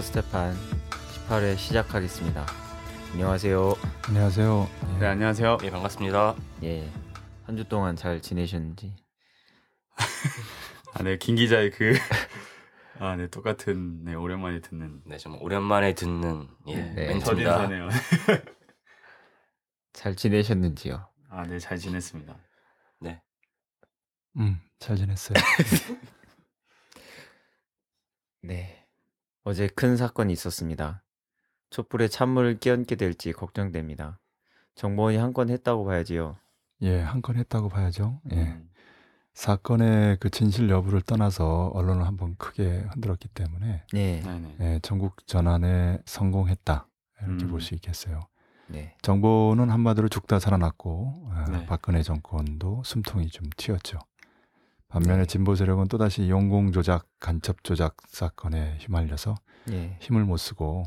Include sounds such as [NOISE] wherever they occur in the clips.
닥터 스테판 18회 시작하겠습니다. 안녕하세요. 안녕하세요. 네, 안녕하세요. 예, 반갑습니다. 예. 한 주 동안 잘 지내셨는지. [LAUGHS] 아, 네, 김 기자의 그, [LAUGHS] 아, 네, 똑같은, 네, 오랜만에 듣는. 네, 좀 오랜만에 듣는 예, 네, 멘트입니다. [LAUGHS] 잘 지내셨는지요? 아, 네, 잘 지냈습니다. 네. 음, 잘 지냈어요. 네. 어제 큰 사건이 있었습니다. 촛불에 찬물을 끼얹게 될지 걱정됩니다. 정보원이 한 건 했다고 봐야지요. 예, 한 건 했다고 봐야죠. 예. 음, 사건의 그 진실 여부를 떠나서 언론을 한번 크게 흔들었기 때문에 네. 네네. 예, 전국 전환에 성공했다. 이렇게 음. 볼수 있겠어요. 네. 정보는 한마디로 죽다 살아났고 아, 네. 박근혜 정권도 숨통이 좀 튀었죠. 반면에 네. 진보 세력은 또다시 용공 조작, 간첩 조작 사건에 휘말려서 네. 힘을 못 쓰고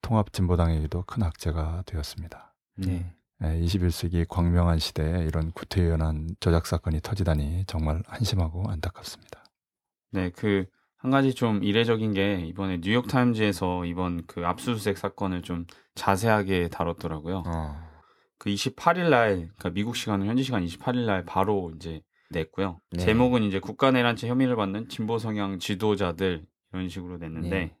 통합 진보당에게도 큰 악재가 되었습니다. 네. 예, 21세기 광명한 시대에 이런 구태연한 조작 사건이 터지다니 정말 한심하고 안타깝습니다. 네, 그, 한 가지 좀 이례적인 게, 이번에 뉴욕 타임즈에서 이번 그 압수수색 사건을 좀 자세하게 다뤘더라고요. 어. 그 28일 날, 그러니까 미국 시간으로 현지 시간 28일 날 바로 이제 냈고요. 네. 제목은 이제 국가 내란죄 혐의를 받는 진보 성향 지도자들 이런 식으로 냈는데 네.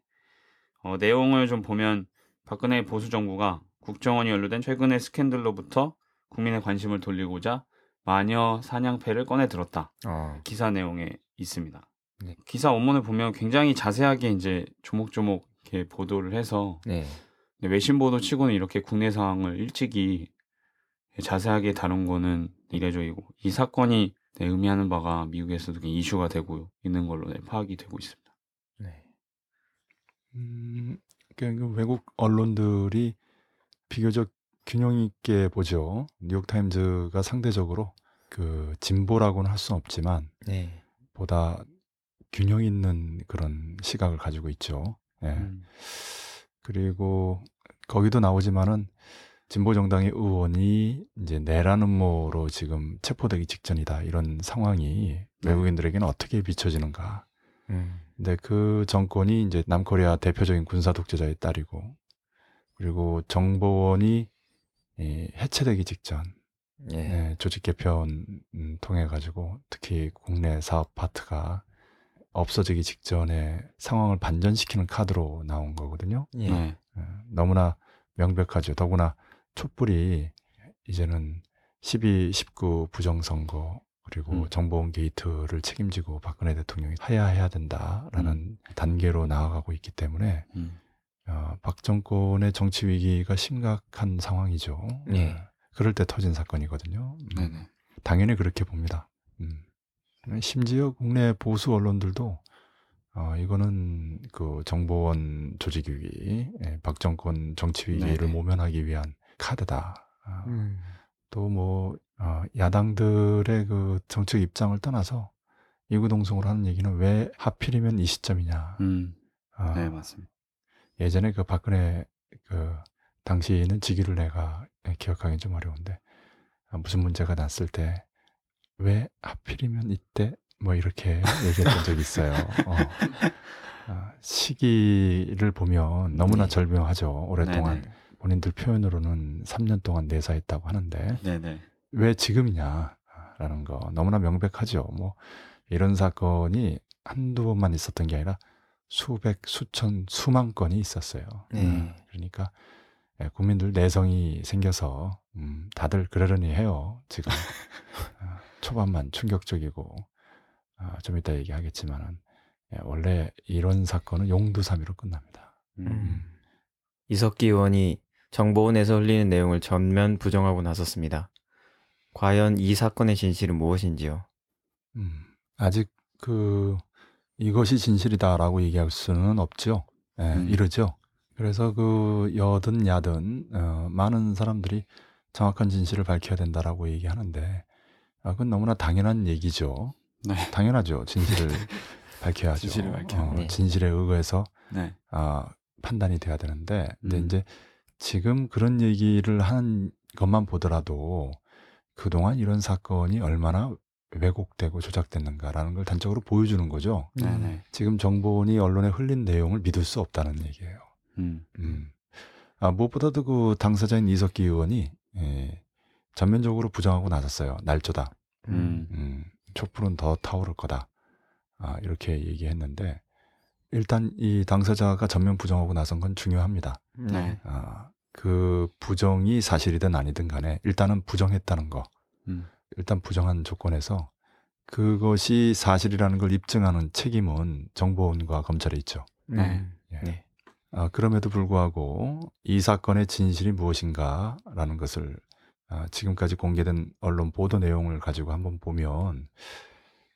어, 내용을 좀 보면 박근혜 보수 정부가 국정원이 연루된 최근의 스캔들로부터 국민의 관심을 돌리고자 마녀 사냥패를 꺼내 들었다. 어. 기사 내용에 있습니다. 네. 기사 원문을 보면 굉장히 자세하게 이제 조목조목 이렇게 보도를 해서 네. 외신 보도 치고는 이렇게 국내 상황을 일찍이 자세하게 다룬 거는 이례적이고 이 사건이 네, 의미하는 바가 미국에서도 이슈가 되고 있는 걸로 네, 파악이 되고 있습니다. 네. 음, 그러니까 그 외국 언론들이 비교적 균형 있게 보죠. 뉴욕 타임즈가 상대적으로 그 진보라고는 할 수는 없지만 네. 보다 균형 있는 그런 시각을 가지고 있죠. 예. 음, 그리고 거기도 나오지만은 진보 정당의 의원이 이제 내란 음모로 지금 체포되기 직전이다 이런 상황이 외국인들에게는 어떻게 비춰지는가. 음. 근데 그 정권이 이제 남코리아 대표적인 군사 독재자의 딸이고 그리고 정보원이 이 해체되기 직전 예. 네, 조직 개편 음, 통해 가지고 특히 국내 사업 파트가 없어지기 직전에 상황을 반전시키는 카드로 나온 거거든요. 예. 네. 예, 너무나 명백하죠. 더구나 촛불이 이제는 12, 19 부정선거 그리고 음. 정보원 게이트를 책임지고 박근혜 대통령이 하야해야 된다라는 단계로 나아가고 있기 때문에 음, 어, 박 정권의 정치 위기가 심각한 상황이죠. 예. 예, 그럴 때 터진 사건이거든요. 음, 네네. 당연히 그렇게 봅니다. 음. 심지어 국내 보수 언론들도 어, 이거는 그 정보원 조직 위기, 예, 박 정권 정치 위기를 네네. 모면하기 위한 카드다. 아, 음. 또뭐 어, 야당들의 그 정책 입장을 떠나서 이구동성으로 하는 얘기는 왜 하필이면 이 시점이냐. 음, 아, 네, 맞습니다. 예전에 그 박근혜 그 당시에는 직위를 내가 기억하기 좀 어려운데 아, 무슨 문제가 났을 때 왜 하필이면 이때 뭐 이렇게 얘기했던 적이 있어요. 어. [LAUGHS] 아, 시기를 보면 너무나 네. 절묘하죠. 오랫동안 네네. 본인들 표현으로는 3년 동안 내사했다고 하는데 네네. 왜 지금이냐라는 거 너무나 명백하죠. 뭐 이런 사건이 한두 번만 있었던 게 아니라 수백, 수천, 수만 건이 있었어요. 네. 음, 그러니까 예, 국민들 내성이 생겨서 음, 다들 그러려니 해요. 지금 [LAUGHS] 아, 초반만 충격적이고 아, 좀 이따 얘기하겠지만은 예, 원래 이런 사건은 용두사미로 끝납니다. 음, 음. 이석기 의원이 정보원에서 흘리는 내용을 전면 부정하고 나섰습니다. 과연 이 사건의 진실은 무엇인지요? 음, 아직 그 이것이 진실이다라고 얘기할 수는 없죠. 예, 음. 이러죠. 그래서 그 여든 야든 어, 많은 사람들이 정확한 진실을 밝혀야 된다라고 얘기하는데 아, 그건 너무나 당연한 얘기죠. 네. 당연하죠. 진실을 [LAUGHS] 밝혀야죠. 진실을 밝혀야 어, 네. 진실에 의거해서 네. 아, 판단이 돼야 되는데 근데 음. 이제 지금 그런 얘기를 하는 것만 보더라도 그동안 이런 사건이 얼마나 왜곡되고 조작됐는가라는 걸 단적으로 보여주는 거죠. 네네. 지금 정보원이 언론에 흘린 내용을 믿을 수 없다는 얘기예요. 음. 음. 아, 무엇보다도 그 당사자인 이석기 의원이 예, 전면적으로 부정하고 나섰어요. 날조다. 음. 음, 촛불은 더 타오를 거다. 아, 이렇게 얘기했는데 일단 이 당사자가 전면 부정하고 나선 건 중요합니다. 네. 아, 그 부정이 사실이든 아니든 간에 일단은 부정했다는 거. 음. 일단 부정한 조건에서 그것이 사실이라는 걸 입증하는 책임은 정보원과 검찰에 있죠. 네. 예. 네. 아, 그럼에도 불구하고 이 사건의 진실이 무엇인가라는 것을 아, 지금까지 공개된 언론 보도 내용을 가지고 한번 보면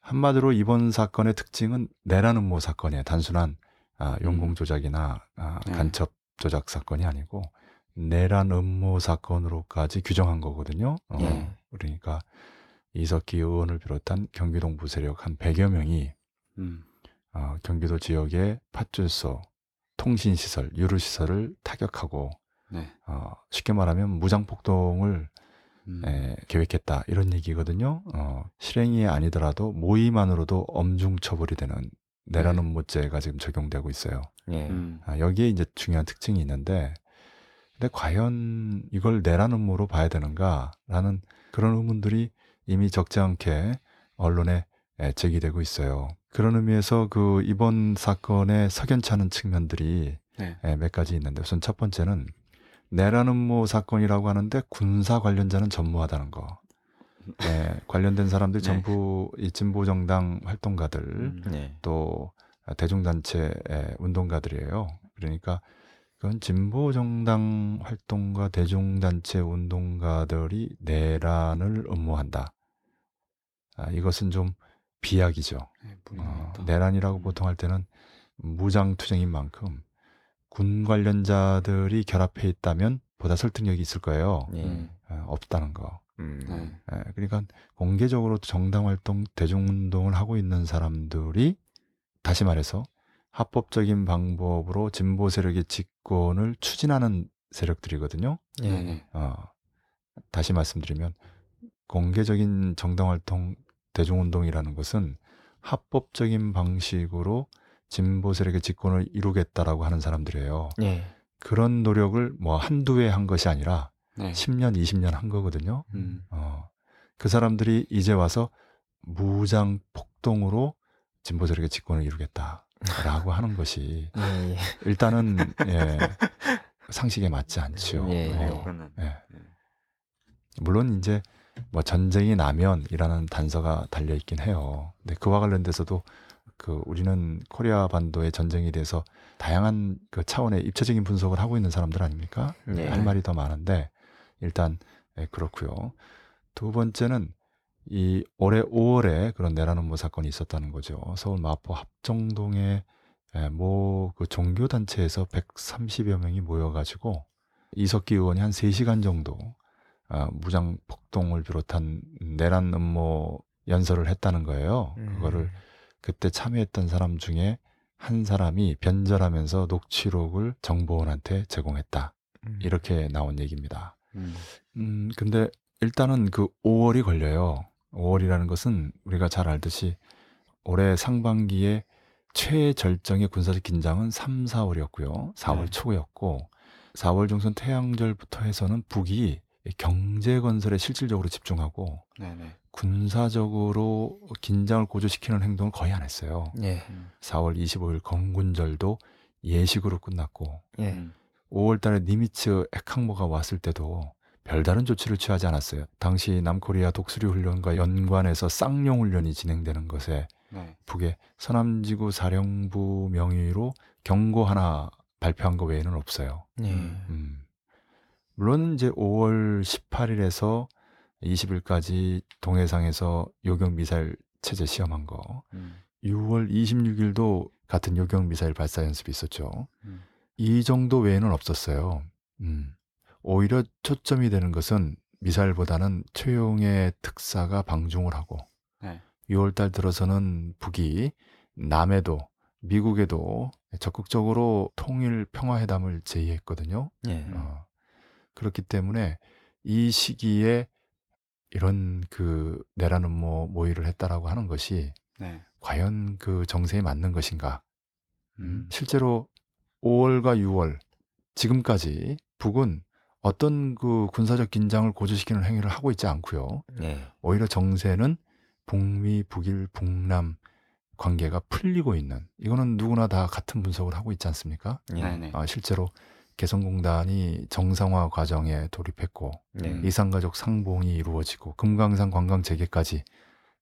한마디로 이번 사건의 특징은 내란 음모 사건이에요. 단순한 아, 용공 조작이나 아, 네. 간첩 조작 사건이 아니고 내란 음모 사건으로까지 규정한 거거든요. 어, 네. 그러니까 이석기 의원을 비롯한 경기도 동부 세력 한 100여 명이 음. 어, 경기도 지역의 팥주소, 통신시설, 유류시설을 타격하고 네. 어, 쉽게 말하면 무장폭동을 음. 에, 계획했다 이런 얘기거든요. 어, 실행이 아니더라도 모의만으로도 엄중 처벌이 되는 내란 네. 음모죄가 지금 적용되고 있어요. 예. 음. 아, 여기에 이제 중요한 특징이 있는데, 근데 과연 이걸 내란 음모로 봐야 되는가라는 그런 의문들이 이미 적지 않게 언론에 에, 제기되고 있어요. 그런 의미에서 그 이번 사건의 석연치 않은 측면들이 네. 에, 몇 가지 있는데 우선 첫 번째는 내란 음모 사건이라고 하는데 군사 관련자는 전무하다는 거. 에, 관련된 사람들이 [LAUGHS] 네. 전부 이 진보 정당 활동가들 음. 네. 또 대중단체 운동가들이에요. 그러니까 그건 진보 정당 활동가 대중단체 운동가들이 내란을 음모한다. 아, 이것은 좀 비약이죠. 네. 어. 내란이라고 음. 보통 할 때는 무장투쟁인 만큼 군 관련자들이 결합해 있다면 보다 설득력이 있을 거예요. 예. 음. 어, 없다는 거. 음. 네. 예, 그러니까 공개적으로 정당 활동, 대중운동을 하고 있는 사람들이 다시 말해서 합법적인 방법으로 진보 세력의 집권을 추진하는 세력들이거든요. 예. 네네. 어, 다시 말씀드리면 공개적인 정당 활동, 대중운동이라는 것은 합법적인 방식으로 진보 세력의 집권을 이루겠다라고 하는 사람들이에요. 예. 그런 노력을 뭐 한두 해 한 것이 아니라 네. 10년, 20년 한 거거든요. 음. 어, 그 사람들이 이제 와서 무장 폭동으로 진보 세력의 집권을 이루겠다라고 하는 것이 예. 예. 일단은 [LAUGHS] 예, 상식에 맞지 않죠. 예, 네, 어, 그러면 예. 물론 이제 뭐 전쟁이 나면이라는 단서가 달려 있긴 해요. 근데 그와 관련돼서도 그 우리는 코리아 반도의 전쟁에 대해서 다양한 그 차원의 입체적인 분석을 하고 있는 사람들 아닙니까? 네. 할 말이 더 많은데 일단 예, 그렇고요. 두 번째는 이 올해 5월에 그런 내란 음모 사건이 있었다는 거죠. 서울 마포 합정동에 예, 뭐그 종교 단체에서 130여 명이 모여가지고 이석기 의원이 한 3시간 정도 아, 무장 폭동을 비롯한 내란 음모 연설을 했다는 거예요. 그거를 그때 참여했던 사람 중에 한 사람이 변절하면서 녹취록을 정보원한테 제공했다. 음. 이렇게 나온 얘기입니다. 음. 음, 근데 일단은 그 5월이 걸려요. 5월이라는 것은 우리가 잘 알듯이 올해 상반기에 최절정의 군사적 긴장은 3, 4월이었고요. 4월 네. 초였고 4월 중순 태양절부터 해서는 북이 경제 건설에 실질적으로 집중하고 네네. 군사적으로 긴장을 고조시키는 행동을 거의 안 했어요. 예. 음. 4월 25일 건군절도 예식으로 끝났고 예. 음. 5월 달에 니미츠 핵항모가 왔을 때도 별다른 조치를 취하지 않았어요. 당시 남코리아 독수리 훈련과 연관해서 쌍용 훈련이 진행되는 것에 네. 북의 서남지구 사령부 명의로 경고 하나 발표한 거 외에는 없어요. 예. 음. 물론 이제 5월 18일에서 20일까지 동해상에서 요격 미사일 체제 시험한 거. 음. 6월 26일도 같은 요격 미사일 발사 연습이 있었죠. 음. 이 정도 외에는 없었어요. 음. 오히려 초점이 되는 것은 미사일보다는 최용의 특사가 방중을 하고 네. 6월 달 들어서는 북이 남에도 미국에도 적극적으로 통일 평화 회담을 제의했거든요. 예. 어, 그렇기 때문에 이 시기에 이런 그 내라는 뭐 모의를 했다라고 하는 것이 네. 과연 그 정세에 맞는 것인가? 음. 실제로 5월과 6월 지금까지 북은 어떤 그 군사적 긴장을 고조시키는 행위를 하고 있지 않고요. 네. 오히려 정세는 북미, 북일, 북남 관계가 풀리고 있는 이거는 누구나 다 같은 분석을 하고 있지 않습니까? 예. 네네. 아, 실제로 개성공단이 정상화 과정에 돌입했고 네. 음. 이산가족 상봉이 이루어지고 금강산 관광 재개까지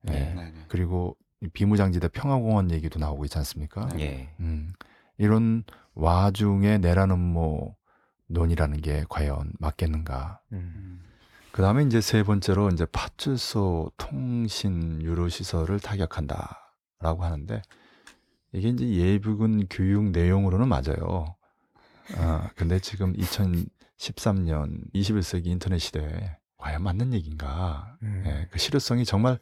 예. 네. 네네. 그리고 이 비무장지대 평화공원 얘기도 나오고 있지 않습니까? 네. 예. 음, 이런 와중에 내라는 뭐 논이라는 게 과연 맞겠는가? 음. 음. 그 다음에 이제 세 번째로 이제 파출소 통신 유료 시설을 타격한다라고 하는데 이게 이제 예비군 교육 내용으로는 맞아요. 아, 근데 지금 2013년 21세기 인터넷 시대에 과연 맞는 얘기인가? 음. 예, 그 실효성이 정말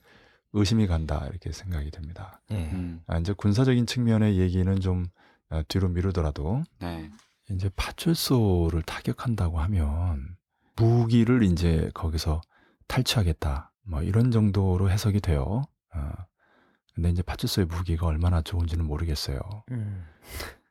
의심이 간다 이렇게 생각이 됩니다. 예. 음. 아, 이제 군사적인 측면의 얘기는 좀 어, 뒤로 미루더라도 네. 이제 파출소를 타격한다고 하면 무기를 이제 거기서 탈취하겠다 뭐 이런 정도로 해석이 돼요. 어. 근데 이제 파출소의 무기가 얼마나 좋은지는 모르겠어요. 음.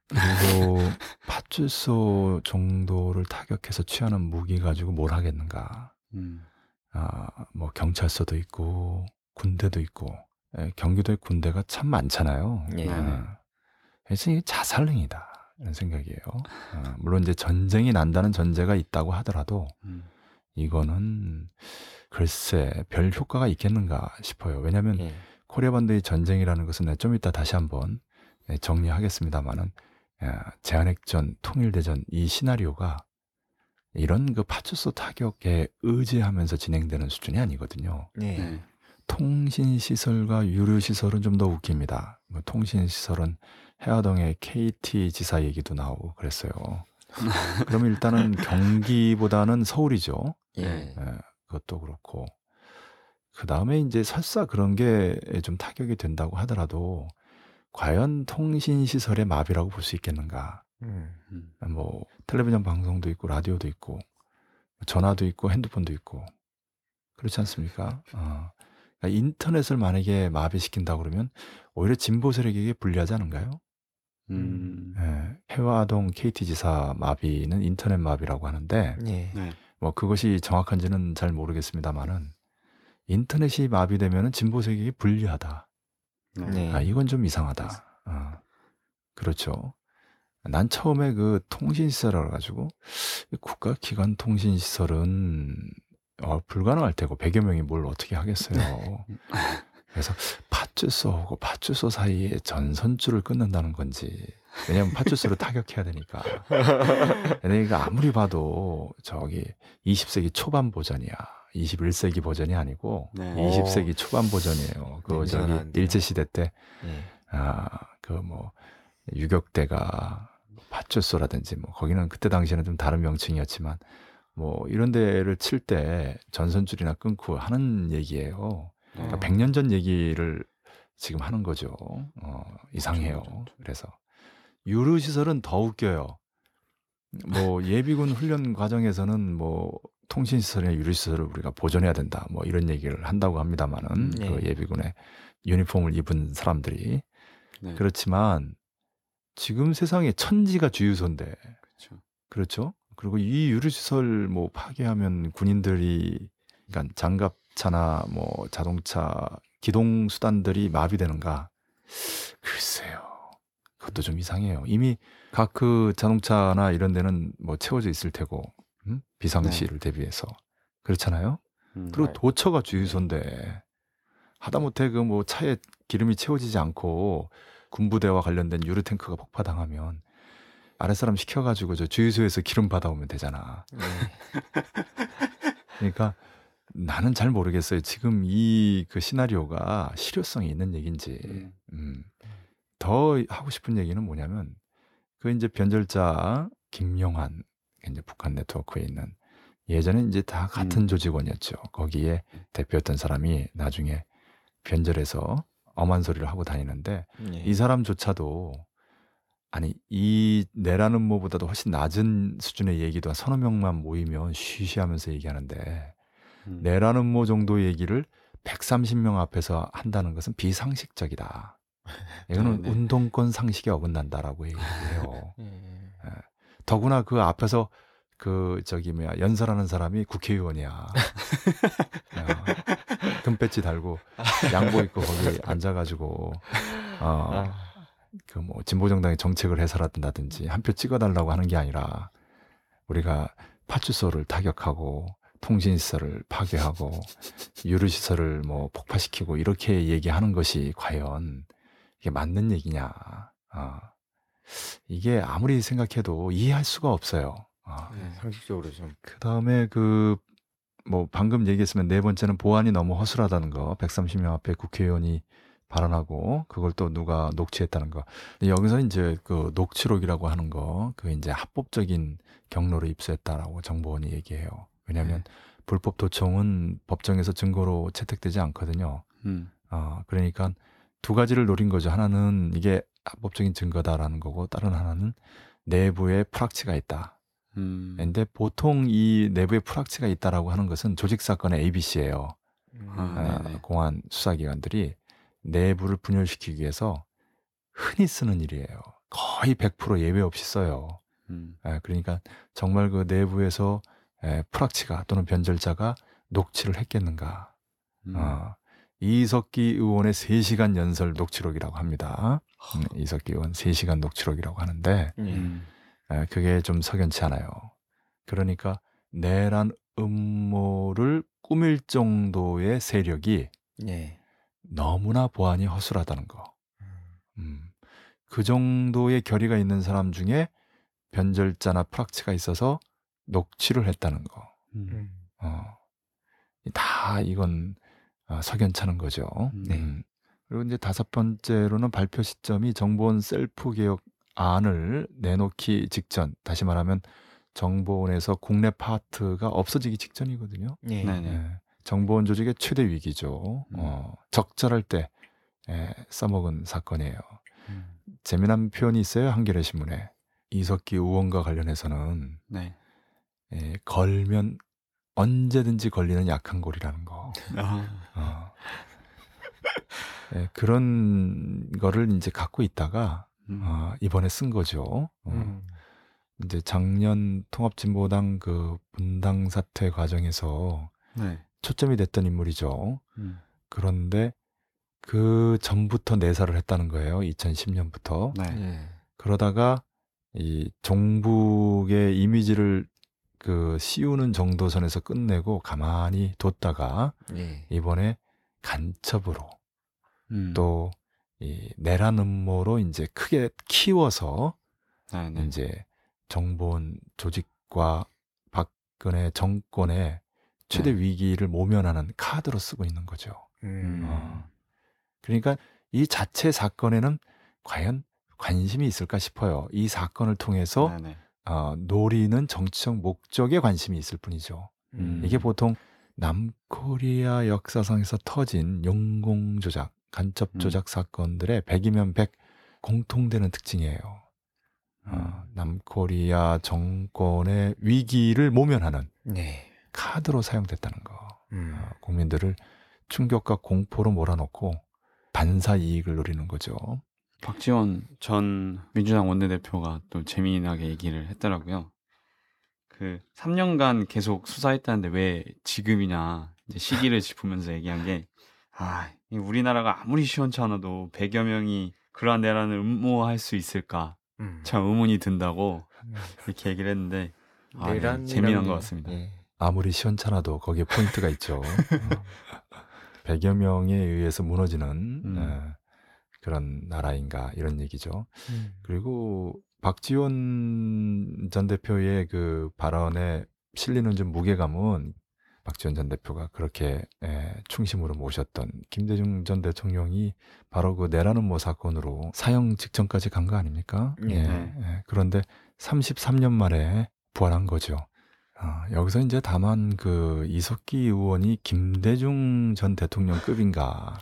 그리고 [LAUGHS] 파출소 정도를 타격해서 취하는 무기 가지고 뭘 하겠는가? 음. 아, 뭐 경찰서도 있고 군대도 있고 예, 경기도에 군대가 참 많잖아요. 예. 네네. 그래서 이게 자살능이다 이런 생각이에요. 어, 물론 이제 전쟁이 난다는 전제가 있다고 하더라도 음. 이거는 글쎄 별 효과가 있겠는가 싶어요. 왜냐하면 예. 코리아 반도의 전쟁이라는 것은 내가 좀 이따 다시 한번 예, 정리하겠습니다만은 제한핵전, 통일대전 이 시나리오가 이런 그 파출소 타격에 의지하면서 진행되는 수준이 아니거든요. 예. 네. 통신 시설과 유료 시설은 좀 더 웃깁니다. 뭐 통신 시설은 해화동의 KT 지사 얘기도 나오고 그랬어요. 그럼 일단은 [LAUGHS] 경기보다는 서울이죠. 예. 예, 그것도 그렇고 그 다음에 이제 설사 그런 게 좀 타격이 된다고 하더라도 과연 통신 시설의 마비라고 볼 수 있겠는가? 음. 음. 뭐 텔레비전 방송도 있고 라디오도 있고 전화도 있고 핸드폰도 있고 그렇지 않습니까? 어. 그러니까 인터넷을 만약에 마비시킨다 그러면 오히려 진보 세력에게 불리하지 않은가요? 음. 예, 해화동 KT 지사 마비는 인터넷 마비라고 하는데 예. 네. 뭐 그것이 정확한지는 잘 모르겠습니다만은 인터넷이 마비되면은 진보 세력에게 불리하다. 네. 네. 아 이건 좀 이상하다. 어. 그렇죠. 난 처음에 그 통신 시설을 가지고 국가 기관 통신 시설은 어, 불가능할 테고 100여 명이 뭘 어떻게 하겠어요. [LAUGHS] 그래서 파출소하고 파출소 사이에 전선줄을 끊는다는 건지 왜냐면 파출소를 타격해야 되니까. 이거 아무리 봐도 저기 20세기 초반 버전이야. 21세기 버전이 아니고 네. 20세기 초반 버전이에요. 그 저기 냉정한데요. 일제 시대 때 예. 아, 그 뭐 유격대가 파출소라든지 뭐 거기는 그때 당시에는 좀 다른 명칭이었지만 뭐 이런 데를 칠 때 전선줄이나 끊고 하는 얘기예요. 그러니까 어. 100년 전 얘기를 지금 하는 거죠. 어, 이상해요. 그래서 유료 시설은 더 웃겨요. 뭐 예비군 훈련 과정에서는 뭐 통신 시설이나 유료 시설을 우리가 보존해야 된다. 뭐 이런 얘기를 한다고 합니다만은 네. 그 예비군의 유니폼을 입은 사람들이 네. 그렇지만 지금 세상에 천지가 주유소인데 그렇죠. 그렇죠. 그리고 이 유류 시설 뭐 파괴하면 군인들이 그러니까 장갑 차나 뭐 자동차 기동 수단들이 마비되는가? 글쎄요. 그것도 좀 이상해요. 이미 각 그 자동차나 이런 데는 뭐 채워져 있을 테고 음? 비상시를 대비해서 그렇잖아요. 음. 그리고 네. 도처가 주유소인데 하다못해 그 뭐 차에 기름이 채워지지 않고 군부대와 관련된 유류 탱크가 폭파당하면 아랫 사람 시켜가지고 저 주유소에서 기름 받아오면 되잖아. 예. 그러니까 나는 잘 모르겠어요. 지금 이 그 시나리오가 실효성이 있는 얘기인지. 음. 음. 더 하고 싶은 얘기는 뭐냐면 그 이제 변절자 김용환 이제 북한 네트워크에 있는 예전에 이제 다 같은 음. 조직원이었죠. 거기에 대표였던 사람이 나중에 변절해서 엄한 소리를 하고 다니는데 예. 이 사람조차도 아니 이 내라는 뭐보다도 훨씬 낮은 수준의 얘기도 한 서너 명만 모이면 쉬쉬하면서 얘기하는데 음. 내라는 뭐 정도 얘기를 130명 앞에서 한다는 것은 비상식적이다. [LAUGHS] 이거는 네, 네. 운동권 상식에 어긋난다라고 얘기를 해요. [LAUGHS] 예. 더구나 그 앞에서 그 저기 뭐야 연설하는 사람이 국회의원이야. [LAUGHS] 어, 금배지 달고 양보 입고 거기 앉아가지고 어, 아, 그뭐 진보정당의 정책을 해설한다든지 한 표 찍어달라고 하는 게 아니라 우리가 파출소를 타격하고 통신시설을 파괴하고 유류시설을 뭐 폭파시키고 이렇게 얘기하는 것이 과연 이게 맞는 얘기냐? 아, 이게 아무리 생각해도 이해할 수가 없어요. 아, 네, 상식적으로 좀 그 다음에 그, 뭐, 방금 얘기했으면 네 번째는 보안이 너무 허술하다는 거. 130명 앞에 국회의원이 발언하고, 그걸 또 누가 녹취했다는 거. 여기서 이제 그 녹취록이라고 하는 거, 그 이제 합법적인 경로로 입수했다라고 정보원이 얘기해요. 왜냐하면 불법 도청은 법정에서 증거로 채택되지 않거든요. 음. 어, 그러니까 두 가지를 노린 거죠. 하나는 이게 합법적인 증거다라는 거고, 다른 하나는 내부에 프락치가 있다. 음. 근데 보통 이 내부에 프락치가 있다라고 하는 것은 조직 사건의 ABC예요. 아, 아, 네네. 공안 수사기관들이 내부를 분열시키기 위해서 흔히 쓰는 일이에요. 거의 100% 예외 없이 써요. 음. 아, 그러니까 정말 그 내부에서 에, 프락치가 또는 변절자가 녹취를 했겠는가. 음. 어, 이석기 의원의 3시간 연설 녹취록이라고 합니다. 음, 이석기 의원 3시간 녹취록이라고 하는데 예. 음. 에, 그게 좀 석연치 않아요. 그러니까 내란 음모를 꾸밀 정도의 세력이 예. 너무나 보안이 허술하다는 거. 음, 그 정도의 결의가 있는 사람 중에 변절자나 프락치가 있어서 녹취를 했다는 거. 음. 음. 어, 다 이건 아, 석연찮은 거죠. 네. 음. 그리고 이제 다섯 번째로는 발표 시점이 정보원 셀프 개혁 안을 내놓기 직전, 다시 말하면 정보원에서 국내 파트가 없어지기 직전이거든요. 예. 네네. 예, 정보원 조직의 최대 위기죠. 음. 어, 적절할 때 예, 써먹은 사건이에요. 음. 재미난 표현이 있어요. 한겨레 신문에 이석기 의원과 관련해서는 네. 예, 걸면 언제든지 걸리는 약한 골이라는 거. 아. 어. 예, 그런 거를 이제 갖고 있다가 음. 어, 이번에 쓴 거죠. 어, 음. 이제 작년 통합진보당 그 분당 사퇴 과정에서 네. 초점이 됐던 인물이죠. 음. 그런데 그 전부터 내사를 했다는 거예요. 2010년부터. 네. 예. 그러다가 이 종북의 이미지를 그 씌우는 정도 선에서 끝내고 가만히 뒀다가 예. 이번에 간첩으로 음. 또이 내란 음모로 이제 크게 키워서 네네. 이제 정보원 조직과 박근혜 정권의 최대 네. 위기를 모면하는 카드로 쓰고 있는 거죠. 음. 어. 그러니까 이 자체 사건에는 과연 관심이 있을까 싶어요. 이 사건을 통해서 네네. 어, 노리는 정치적 목적에 관심이 있을 뿐이죠. 음. 이게 보통 남코리아 역사상에서 터진 용공 조작, 간첩 음. 조작 사건들의 100이면 100 공통되는 특징이에요. 어, 음. 남코리아 정권의 위기를 모면하는 네. 카드로 사용됐다는 거. 음. 어, 국민들을 충격과 공포로 몰아넣고 반사 이익을 노리는 거죠. 박지원 전 민주당 원내대표가 또 재미나게 얘기를 했더라고요. 그 3년간 계속 수사했다는데 왜 지금이냐 이제 시기를 짚으면서 얘기한 게 아, 이 우리나라가 아무리 시원찮아도 100여 명이 그러한 내란을 음모할 수 있을까 음. 참 의문이 든다고 이렇게 얘기를 했는데 아, 네, 재미난 게- 것 같습니다. 예. 아무리 시원찮아도 거기에 포인트가 있죠. [LAUGHS] 어, 100여 명에 의해서 무너지는 음. 어, 그런 나라인가 이런 얘기죠. 음. 그리고 박지원 전 대표의 그 발언에 실리는 좀 무게감은 박지원 전 대표가 그렇게 에, 충심으로 모셨던 김대중 전 대통령이 바로 그 내란 음모 사건으로 사형 직전까지 간 거 아닙니까? 예. 네. 예. 그런데 33년 만에 부활한 거죠. 아, 여기서 이제 다만 그 이석기 의원이 김대중 전 대통령급인가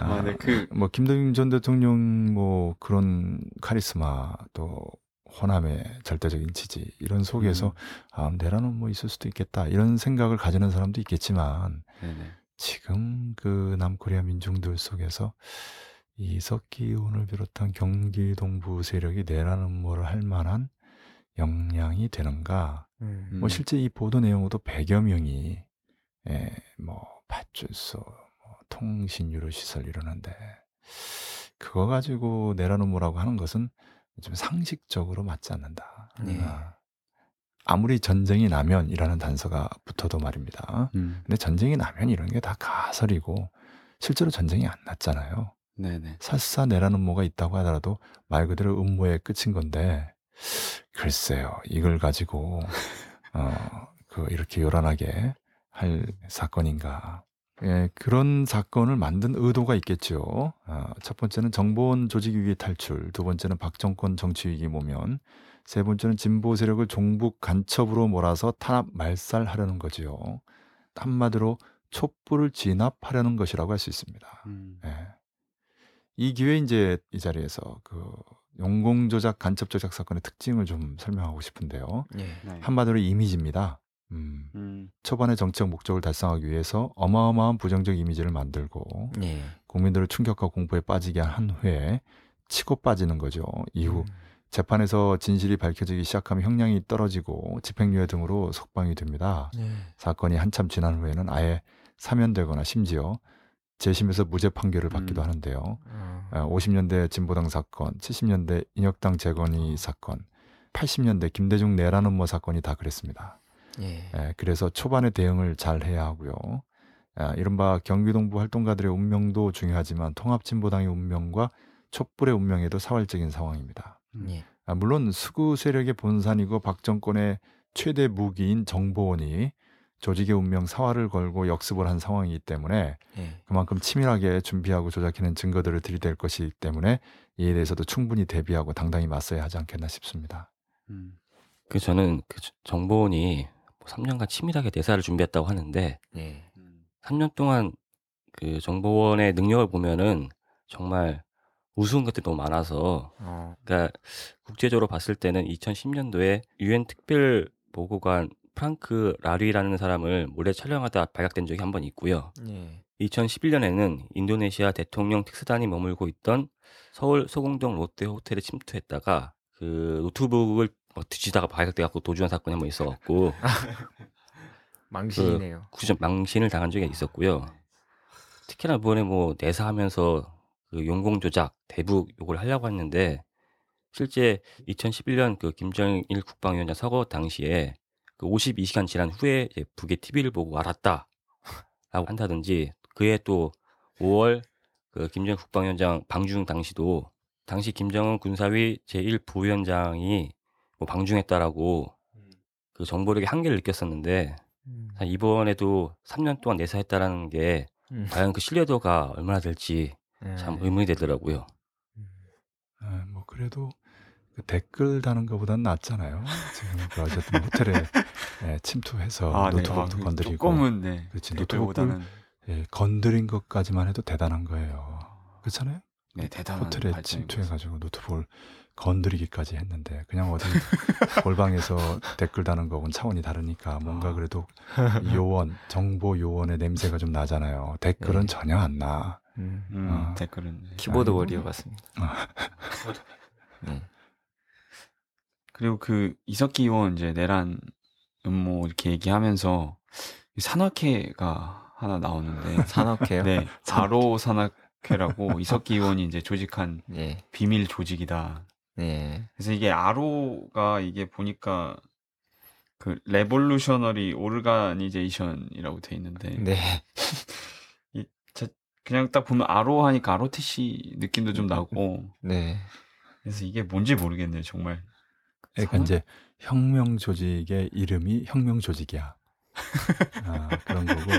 아, 네, 그 [LAUGHS] 뭐 김대중 전 대통령 뭐 그런 카리스마 또 호남의 절대적인 지지 이런 속에서 음. 아 내라는 뭐 있을 수도 있겠다 이런 생각을 가지는 사람도 있겠지만 네네. 지금 그 남코리아 민중들 속에서 이석기 의원을 비롯한 경기 동부 세력이 내라는 뭐를 할 만한 역량이 되는가? 음. 뭐 실제 이 보도 내용으로도 100여 명이 예, 뭐 파출소, 뭐 통신유로 시설 이러는데 그거 가지고 내라는 뭐라고 하는 것은 좀 상식적으로 맞지 않는다. 네. 아, 아무리 전쟁이 나면 이라는 단서가 붙어도 말입니다. 음. 근데 전쟁이 나면 이런 게 다 가설이고 실제로 전쟁이 안 났잖아요. 네네. 설사 내라는 뭐가 있다고 하더라도 말 그대로 음모의 끝인 건데 글쎄요 이걸 가지고 어 그 이렇게 요란하게 할 사건인가? 예, 그런 사건을 만든 의도가 있겠죠. 아, 첫 번째는 정보원 조직 위기 탈출, 두 번째는 박정권 정치 위기 모면, 세 번째는 진보 세력을 종북 간첩으로 몰아서 탄압 말살하려는 거지요. 한마디로 촛불을 진압하려는 것이라고 할 수 있습니다. 음. 예. 이 기회에 이제 이 자리에서 그 용공 조작 간첩 조작 사건의 특징을 좀 설명하고 싶은데요. 예. 네. 한마디로 이미지입니다. 음, 음. 초반에 정책 목적을 달성하기 위해서 어마어마한 부정적 이미지를 만들고 예. 국민들을 충격과 공포에 빠지게 한 후에 치고 빠지는 거죠. 이후 음. 재판에서 진실이 밝혀지기 시작하면 형량이 떨어지고 집행유예 등으로 석방이 됩니다. 예. 사건이 한참 지난 후에는 아예 사면되거나 심지어 재심에서 무죄 판결을 받기도 음. 하는데요. 어. 어, 50년대 진보당 사건, 70년대 인혁당 재건이 사건, 80년대 김대중 내라는 뭐 사건이 다 그랬습니다. 예. 예, 그래서 초반에 대응을 잘 해야 하고요. 아, 이른바 경기동부 활동가들의 운명도 중요하지만 통합진보당의 운명과 촛불의 운명에도 사활적인 상황입니다. 예. 아, 물론 수구 세력의 본산이고 박정권의 최대 무기인 정보원이 조직의 운명 사활을 걸고 역습을 한 상황이기 때문에 예. 그만큼 치밀하게 준비하고 조작해낸 증거들을 들이댈 것이기 때문에 이에 대해서도 충분히 대비하고 당당히 맞서야 하지 않겠나 싶습니다. 음. 그 저는 그 정보원이 뭐 3년간 치밀하게 대사를 준비했다고 하는데 예. 음. 3년 동안 그 정보원의 능력을 보면은 정말 우스운 것들이 너무 많아서 어. 그러니까 국제적으로 봤을 때는 2010년도에 유엔 특별 보고관 프랑크 라리라는 사람을 몰래 촬영하다 발각된 적이 한 번 있고요. 예. 2011년에는 인도네시아 대통령 특수단이 머물고 있던 서울 소공동 롯데 호텔에 침투했다가 그 노트북을 막 뒤지다가 발각돼갖고 도주한 사건이 한번 있어갖고 [LAUGHS] 망신이네요. 구전 망신을 당한 적이 있었고요. 특히나 이번에 뭐 내사하면서 그 용공 조작 대북 요걸 하려고 했는데 실제 2011년 그 김정일 국방위원장 서거 당시에 그 52시간 지난 후에 북의 TV를 보고 알았다라고 한다든지 그해 또 5월 그 김정일 국방위원장 방중 당시도 당시 김정은 군사위 제1부위원장이 뭐 방중했다라고 그 정보력의 한계를 느꼈었는데 음. 아, 이번에도 3년 동안 내사했다라는 게 음. 과연 그 신뢰도가 얼마나 될지 예. 참 의문이 되더라고요. 음. 아, 뭐 그래도 그 댓글 다는 것보다는 낫잖아요. 지금 그 어쨌든 호텔에 예, 침투해서 아, 네. 노트북도 아, 그 건드리고 조금은 네. 그렇지, 댓글보다는 예, 건드린 것까지만 해도 대단한 거예요. 그렇잖아요. 네 대단한 호텔에 발전인 것 침투해 가지고 노트북을 건드리기까지 했는데 그냥 어디 [LAUGHS] 골방에서 댓글 다는 거하고는 차원이 다르니까 뭔가 아. 그래도 요원 정보 요원의 냄새가 좀 나잖아요. 댓글은 네. 전혀 안 나. 음. 음, 아. 댓글은 네. 키보드 아이고. warrior 같습니다. 아. 네. 그리고 그 이석기 의원 이제 내란 음모 이렇게 얘기하면서 이 산악회가 하나 나오는데 [LAUGHS] 산악회요? 네 [LAUGHS] RO 산악회라고 이석기 의원이 이제 조직한 예. 비밀 조직이다. 예. 그래서 이게 RO가 이게 보니까 그 Revolutionary Organization이라고 돼 있는데 네. 그냥 딱 보면 아로 하니까 아로티시 느낌도 좀 나고 [LAUGHS] 네. 그래서 이게 뭔지 모르겠네요 정말 그러니까 이제 혁명 조직의 이름이 혁명 조직이야. 아, 그런 거고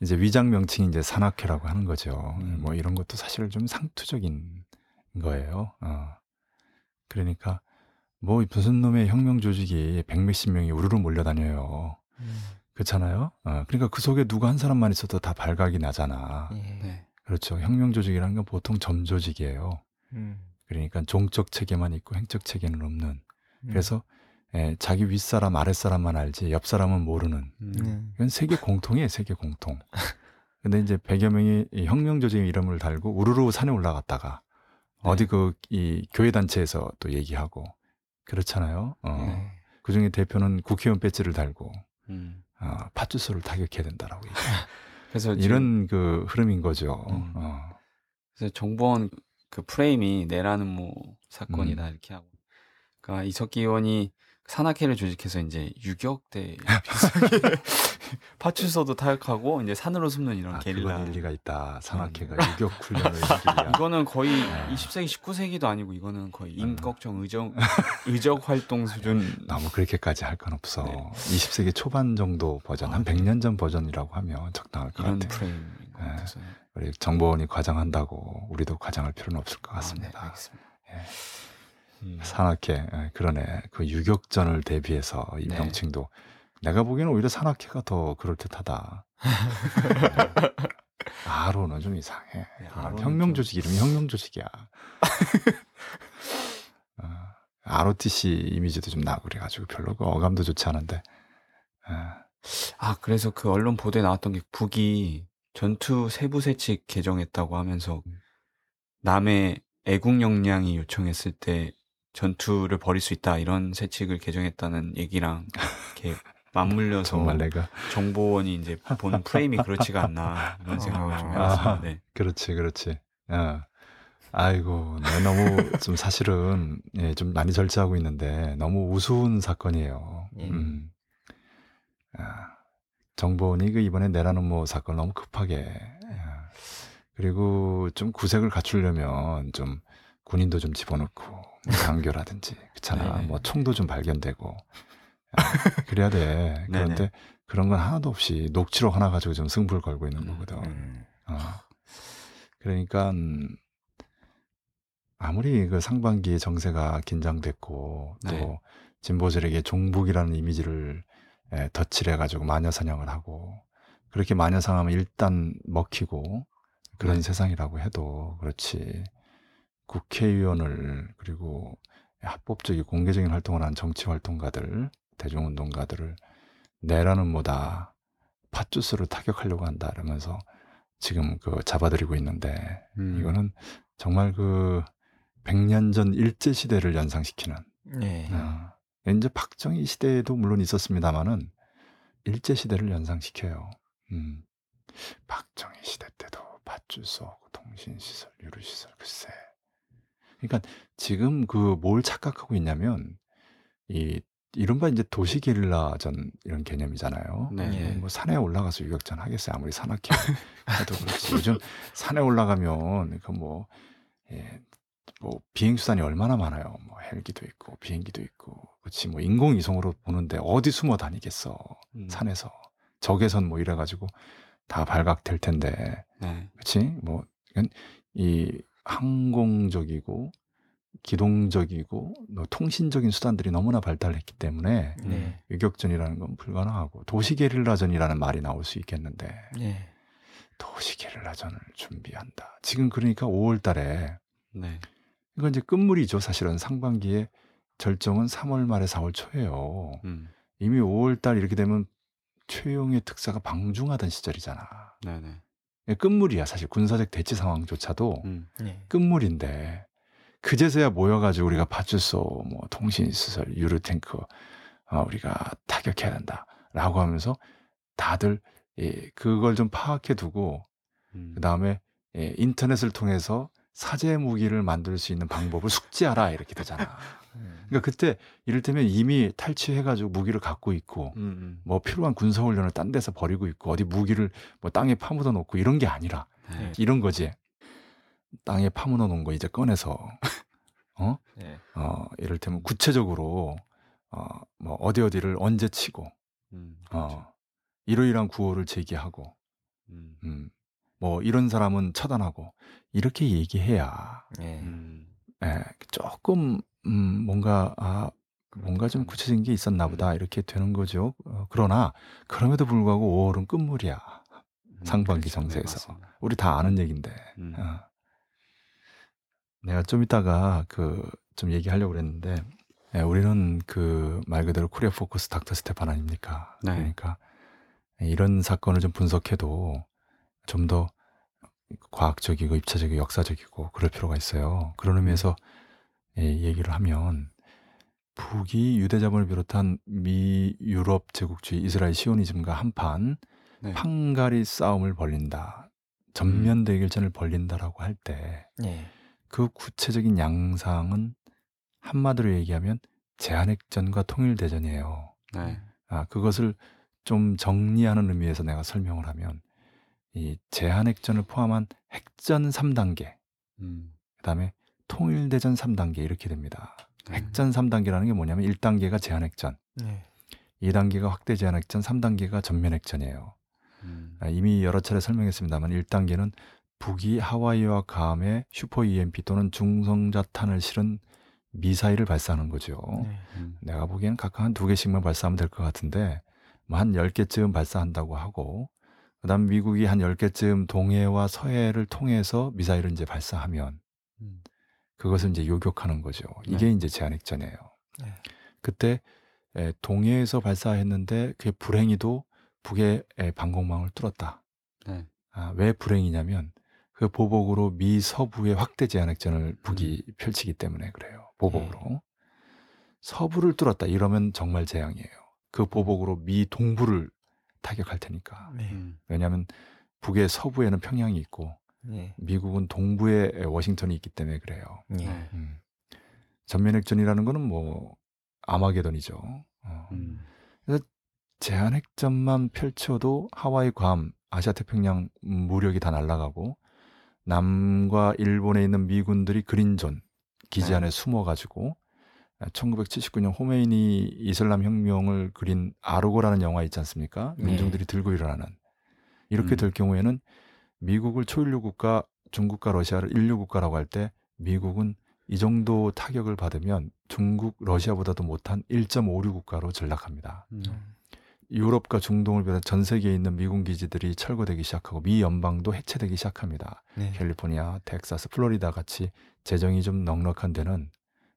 이제 위장 명칭이 이제 산악회라고 하는 거죠. 음. 뭐 이런 것도 사실 좀 상투적인 거예요. 어. 그러니까 뭐 무슨 놈의 혁명 조직이 백몇십 명이 우르르 몰려다녀요. 음. 그렇잖아요. 어, 그러니까 그 속에 누구 한 사람만 있어도 다 발각이 나잖아. 예. 네. 그렇죠. 혁명 조직이라는 건 보통 점 조직이에요. 음. 그러니까 종적 체계만 있고 행적 체계는 없는. 음. 그래서 예, 자기 윗사람 아랫사람만 알지 옆 사람은 모르는. 음. 음. 이건 세계 공통이에요, 세계 공통. 근데 이제 100여 명이 이 혁명 조직 이름을 달고 우르르 산에 올라갔다가 네. 어디 그 이 교회 단체에서 또 얘기하고 그렇잖아요. 어. 네. 그 중에 대표는 국회의원 배지를 달고 음. 어, 팥주소를 타격해야 된다라고. [LAUGHS] 그래서 이런 그 흐름인 거죠. 음. 어. 그래서 정보원 그 프레임이 내라는 뭐 사건이다 음. 이렇게 하고 그러니까 이석기 의원이 산악회를 조직해서 이제 유격대 [LAUGHS] [LAUGHS] 파출소도 타격하고 이제 산으로 숨는 이런 아, 게릴라 그건 일리가 있다. 산악회가 유격 훈련을 하기 [LAUGHS] 이거는 거의 아. 20세기 19세기도 아니고 이거는 거의 음. 임꺽정 의적 의적 활동 수준 [LAUGHS] 너무 그렇게까지 할 건 없어. 네. 20세기 초반 정도 버전, 한 아, 네. 100년 전 버전이라고 하면 적당할 것. 프레임인 것 네. 우리 정보원이 과장한다고 우리도 과장할 필요는 없을 것 아, 네, 같습니다. 예. 음. 산악회, 예, 그러네. 그 유격전을 대비해서 이 네. 명칭도 내가 보기에는 오히려 산악회가 더 그럴 듯하다. [LAUGHS] 아로는 좀 이상해. 네, 아로는 혁명 좀- 조직 이름이 혁명 조직이야. [LAUGHS] 어, ROTC 이미지도 좀 나고 그래가지고 별로 그 어감도 좋지 않은데. 어, 아 그래서 그 언론 보도에 나왔던 게 북이 전투 세부 세칙 개정했다고 하면서 음. 남의 애국 역량이 요청했을 때 전투를 벌일 수 있다 이런 세칙을 개정했다는 얘기랑 [LAUGHS] 이렇게 맞물려서 정말 내가 정보원이 이제 보는 프레임이 그렇지가 않나 이런 생각을 좀 해봤습니다. 네. 그렇지, 그렇지. 어. 아이고, 내 너무 좀 사실은 예, 좀 많이 절제하고 있는데 너무 우스운 사건이에요. 예. 음. 아, 정보원이 그 이번에 내라는 뭐 사건 너무 급하게 아, 그리고 좀 구색을 갖추려면 좀 군인도 좀 집어넣고 뭐 [LAUGHS] 장교라든지 그렇잖아. 네네. 뭐 총도 좀 발견되고 아, [LAUGHS] 그래야 돼. 네네. 그런데 그런 건 하나도 없이 녹취록 하나 가지고 좀 승부를 걸고 있는 음, 거거든. 음. 어. 그러니까 음, 아무리 그 상반기에 정세가 긴장됐고 또 네. 진보들에게 종북이라는 이미지를 에, 덧칠해 가지고 마녀 사냥을 하고 그렇게 마녀 사냥하면 일단 먹히고 그런 네. 세상이라고 해도 그렇지 국회의원을 그리고 합법적인 공개적인 활동을 한 정치 활동가들 대중운동가들을 내라는 뭐다 팥주스를 타격하려고 한다 이러면서 지금 그 잡아들이고 있는데 음. 이거는 정말 그 100년 전 일제 시대를 연상시키는 네. 어, 이제 박정희 시대에도 물론 있었습니다만은 일제 시대를 연상시켜요. 음. 박정희 시대 때도 밧줄소, 통신 시설, 유류 시설 글쎄. 그러니까 지금 그 뭘 착각하고 있냐면 이 이른바 이제 도시 게릴라전 이런 개념이잖아요. 네. 예, 뭐 산에 올라가서 유격전 하겠어요. 아무리 산악회 해도 그렇지. 요즘 산에 올라가면 그뭐 예, 뭐 비행 수단이 얼마나 많아요. 뭐 헬기도 있고 비행기도 있고 그렇지 뭐 인공 위성으로 보는데 어디 숨어 다니겠어. 음. 산에서 적외선 뭐 이래 가지고 다 발각될 텐데. 네. 그렇지? 뭐 이 항공적이고 기동적이고 뭐 통신적인 수단들이 너무나 발달했기 때문에 네. 유격전이라는 건 불가능하고 도시 게릴라전이라는 말이 나올 수 있겠는데 네. 도시 게릴라전을 준비한다. 지금 그러니까 5월 달에 네. 이건 이제 끝물이죠. 사실은 상반기에 절정은 3월 말에 4월 초예요. 음. 이미 5월 달 이렇게 되면 최용의 특사가 방중하던 시절이잖아. 네네. 이게 끝물이야. 사실 군사적 대치 상황조차도 음. 네. 끝물인데 그제서야 모여가지고 우리가 파출소, 뭐 통신시설, 유류탱크 어, 우리가 타격해야 된다라고 하면서 다들 예, 그걸 좀 파악해 두고 음. 그 다음에 예, 인터넷을 통해서 사제 무기를 만들 수 있는 방법을 숙지하라 이렇게 되잖아. 음. [LAUGHS] 그러니까 그때 이를테면 이미 탈취해가지고 무기를 갖고 있고 음, 음. 뭐 필요한 군사 훈련을 딴 데서 버리고 있고 어디 무기를 뭐 땅에 파묻어 놓고 이런 게 아니라 네. 이런 거지. 땅에 파묻어 놓은 거 이제 꺼내서 [LAUGHS] 어? 네. 어, 이를테면 구체적으로 어, 뭐 어디 어디를 언제 치고 음. 그렇죠. 어, 이러이러한 구호를 제기하고 음. 음, 뭐 이런 사람은 처단하고 이렇게 얘기해야 네. 음. 예, 조금 음, 뭔가 아 뭔가 좀 구체적인 게 있었나 보다 이렇게 되는 거죠. 어, 그러나 그럼에도 불구하고 5월은 끝물이야. 상반기 그렇죠. 네, 정세에서 맞습니다. 우리 다 아는 얘기인데 음. 어. 내가 좀 이따가 그 좀 얘기하려고 그랬는데 예, 우리는 그 말 그대로 코리아 포커스 닥터 스테판 아닙니까? 네. 그러니까 이런 사건을 좀 분석해도 좀 더 과학적이고 입체적이고 역사적이고 그럴 필요가 있어요. 그런 의미에서 예, 얘기를 하면 북이 유대 자본을 비롯한 미 유럽 제국주의 이스라엘 시오니즘과 한판 네. 판가리 싸움을 벌린다. 전면 대결전을 벌린다라고 할때 그 네. 구체적인 양상은 한마디로 얘기하면 제한핵전과 통일대전이에요. 네. 아, 그것을 좀 정리하는 의미에서 내가 설명을 하면 이 제한핵전을 포함한 핵전 3단계, 음. 그다음에 통일대전 3단계 이렇게 됩니다. 네. 핵전 3단계라는 게 뭐냐면 1단계가 제한핵전, 네. 2단계가 확대 제한핵전, 3단계가 전면핵전이에요. 음. 아, 이미 여러 차례 설명했습니다만 1단계는 북이 하와이와 괌에 슈퍼 EMP 또는 중성자탄을 실은 미사일을 발사하는 거죠. 네. 음. 내가 보기엔 각각 한 두 개씩만 발사하면 될 것 같은데 뭐 한 10개쯤 발사한다고 하고 그다음 미국이 한 10개쯤 동해와 서해를 통해서 미사일을 이제 발사하면 음. 그것을 이제 요격하는 거죠. 이게 네. 이제 제한핵전이에요. 네. 그때 에, 동해에서 발사했는데 그게 불행히도 북의 에, 방공망을 뚫었다. 네. 아, 왜 불행이냐면 그 보복으로 미 서부의 확대 제한핵전을 북이 음. 펼치기 때문에 그래요. 보복으로. 서부를 뚫었다. 이러면 정말 재앙이에요. 그 보복으로 미 동부를 타격할 테니까. 네. 음. 왜냐하면 북의 서부에는 평양이 있고 네. 미국은 동부에 워싱턴이 있기 때문에 그래요. 네. 네. 음. 전면핵전이라는 거는 뭐 아마게돈이죠. 어. 음. 제한핵전만 펼쳐도 하와이, 괌, 아시아 태평양 무력이 다 날아가고 남과 일본에 있는 미군들이 그린존 기지 네. 안에 숨어가지고 1979년 호메이니 이슬람 혁명을 그린 아르고라는 영화 있지 않습니까? 네. 민중들이 들고 일어나는 이렇게 음. 될 국가는 미국을 초일류 국가, 중국과 러시아를 인류 국가라고 할 때 미국은 이 정도 타격을 받으면 중국, 러시아보다도 못한 1.56 국가로 전락합니다. 음. 유럽과 중동을 비롯한 전 세계에 있는 미군 기지들이 철거되기 시작하고 미 연방도 해체되기 시작합니다. 네. 캘리포니아, 텍사스, 플로리다 같이 재정이 좀 넉넉한 데는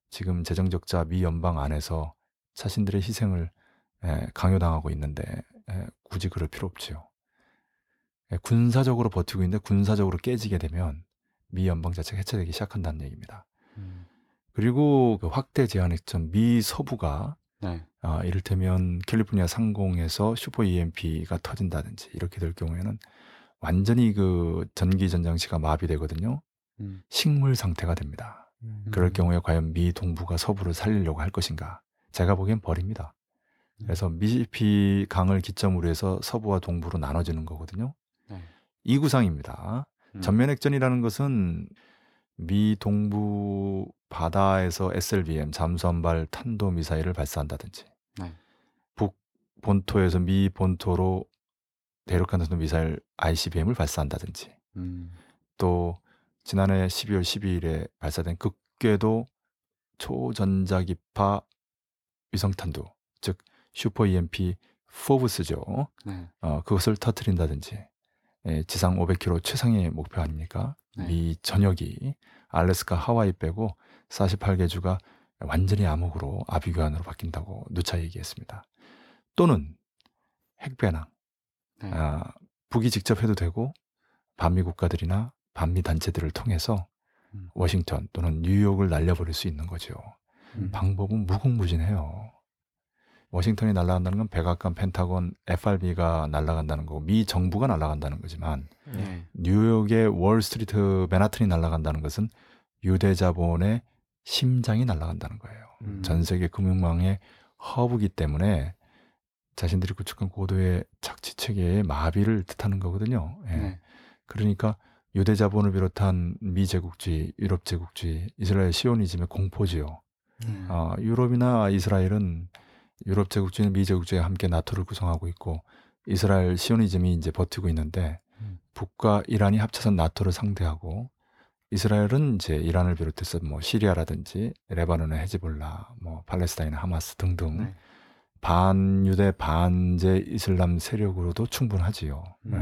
지금 재정 적자 미 연방 안에서 자신들의 희생을 에, 강요당하고 있는데 에, 굳이 그럴 필요 없지요. 에, 군사적으로 버티고 있는데 군사적으로 깨지게 되면 미 연방 자체가 해체되기 시작한다는 얘기입니다. 음. 그리고 그 확대 제한핵전 미 서부가 네. 아, 이를테면 캘리포니아 상공에서 슈퍼 EMP가 터진다든지 이렇게 될 경우에는 완전히 그 전기 전장치가 마비되거든요. 음. 식물 상태가 됩니다. 음. 그럴 경우에 과연 미 동부가 서부를 살리려고 할 것인가? 제가 보기엔 버립니다. 그래서 미시피 강을 기점으로 해서 서부와 동부로 나눠지는 거거든요. 네. 이 구상입니다. 음. 전면 핵전이라는 것은 미 동부 바다에서 SLBM 잠수함발 탄도 미사일을 발사한다든지 네. 북 본토에서 미 본토로 대륙간 탄도 미사일 ICBM을 발사한다든지 음. 또 지난해 12월 12일에 발사된 극궤도 초전자기파 위성탄두 즉 슈퍼 EMP 포브스죠. 네. 어, 그것을 터트린다든지 예, 지상 500km 최상의 목표 아닙니까? 네. 미 전역이 알래스카 하와이 빼고 48개 주가 완전히 암흑으로 아비규환으로 바뀐다고 누차 얘기했습니다. 또는 핵배낭 네. 아, 북이 직접 해도 되고 반미 국가들이나 반미 단체들을 통해서 음. 워싱턴 또는 뉴욕을 날려버릴 수 있는 거죠. 음. 방법은 무궁무진해요. 워싱턴이 날아간다는 건 백악관, 펜타곤, FRB가 날아간다는 거고 미 정부가 날아간다는 거지만 네. 뉴욕의 월스트리트 맨하튼이 날아간다는 것은 유대자본의 심장이 날아간다는 거예요. 음. 전 세계 금융망의 허브기 때문에 자신들이 구축한 고도의 착취 체계의 마비를 뜻하는 거거든요. 예. 네. 그러니까 유대 자본을 비롯한 미 제국주의, 유럽 제국주의, 이스라엘 시오니즘의 공포지요. 음. 어, 유럽이나 이스라엘은 유럽 제국주의, 미 제국주의와 함께 나토를 구성하고 있고 이스라엘 시오니즘이 이제 버티고 있는데 음. 북과 이란이 합쳐서 나토를 상대하고 이스라엘은 이제 이란을 비롯해서 뭐 시리아라든지 레바논의 헤즈볼라, 뭐 팔레스타인 하마스 등등 네. 반유대 반제 이슬람 세력으로도 충분하지요. 음. 네.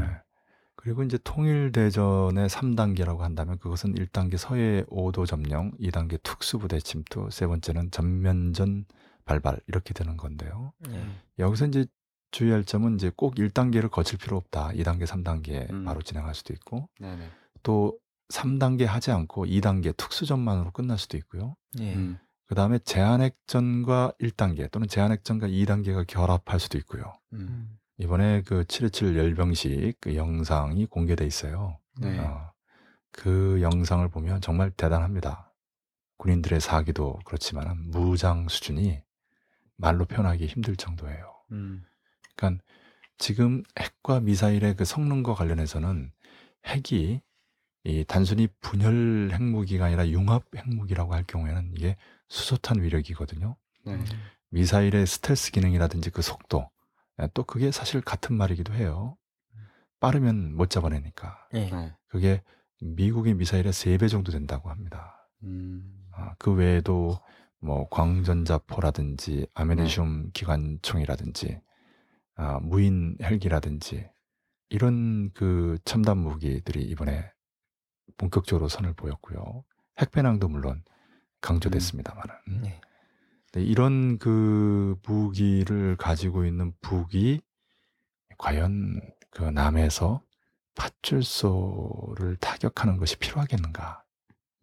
그리고 이제 통일대전의 3단계라고 한다면 그것은 1단계 서해 5도 점령, 2단계 특수부대 침투, 세 번째는 전면전 발발 이렇게 되는 건데요. 예. 여기서 이제 주의할 점은 이제 꼭 1단계를 거칠 필요 없다. 2단계, 3단계 음. 바로 진행할 수도 있고 네네. 또 3단계 하지 않고 2단계 특수전만으로 끝날 수도 있고요. 예. 음. 그 다음에 제한핵전과 1단계 또는 제한핵전과 2단계가 결합할 수도 있고요. 음. 이번에 그 727 열병식 그 영상이 공개돼 있어요. 네. 어, 그 영상을 보면 정말 대단합니다. 군인들의 사기도 그렇지만 무장 수준이 말로 표현하기 힘들 정도예요. 음. 그러니까 지금 핵과 미사일의 그 성능과 관련해서는 핵이 이 단순히 분열 핵무기가 아니라 융합 핵무기라고 할 경우에는 이게 수소탄 위력이거든요. 네. 미사일의 스텔스 기능이라든지 그 속도 예, 또 그게 사실 같은 말이기도 해요. 빠르면 못 잡아내니까 예. 네. 그게 미국의 미사일의 3배 정도 된다고 합니다. 음. 아, 그 외에도 뭐 광전자포라든지 아메네슘 기관총이라든지 아, 무인 헬기라든지 이런 그 첨단 무기들이 이번에 본격적으로 선을 보였고요. 핵배낭도 물론 강조됐습니다만은 네. 네, 이런 그 무기를 가지고 있는 북이 과연 그 남에서 팥줄소를 타격하는 것이 필요하겠는가?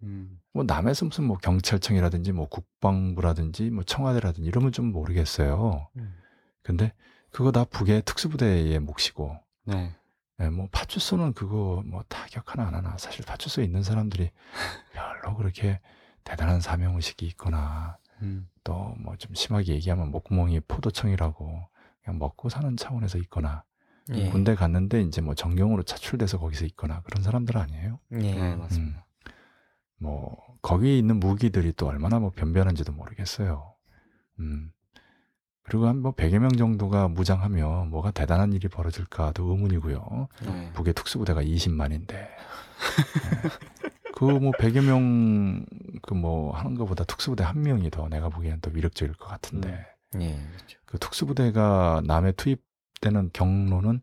음. 뭐 남에서 무슨 뭐 경찰청이라든지 뭐 국방부라든지 뭐 청와대라든지 이러면 좀 모르겠어요. 음. 근데 그거 다 북의 특수부대의 몫이고, 네. 예, 뭐 파출소는 그거 뭐 타격 하나 안 하나 사실 파출소에 있는 사람들이 [LAUGHS] 별로 그렇게 대단한 사명 의식이 있거나 음. 또뭐 좀 심하게 얘기하면 목구멍이 포도청이라고 그냥 먹고 사는 차원에서 있거나 예. 군대 갔는데 이제 뭐 정경으로 차출돼서 거기서 있거나 그런 사람들 아니에요. 예. 네, 맞습니다. 뭐 거기 있는 무기들이 또 얼마나 뭐 변변한지도 모르겠어요. 음. 그리고 한 뭐 100여 명 정도가 무장하면 뭐가 대단한 일이 벌어질까도 의문이고요. 네. 북의 특수부대가 20만인데. 그뭐 100여 명 그 뭐 하는 것보다 특수부대 한 명이 더 내가 보기엔 더 위력적일 것 같은데. 예. 그렇죠. 그 특수부대가 남에 투입되는 경로는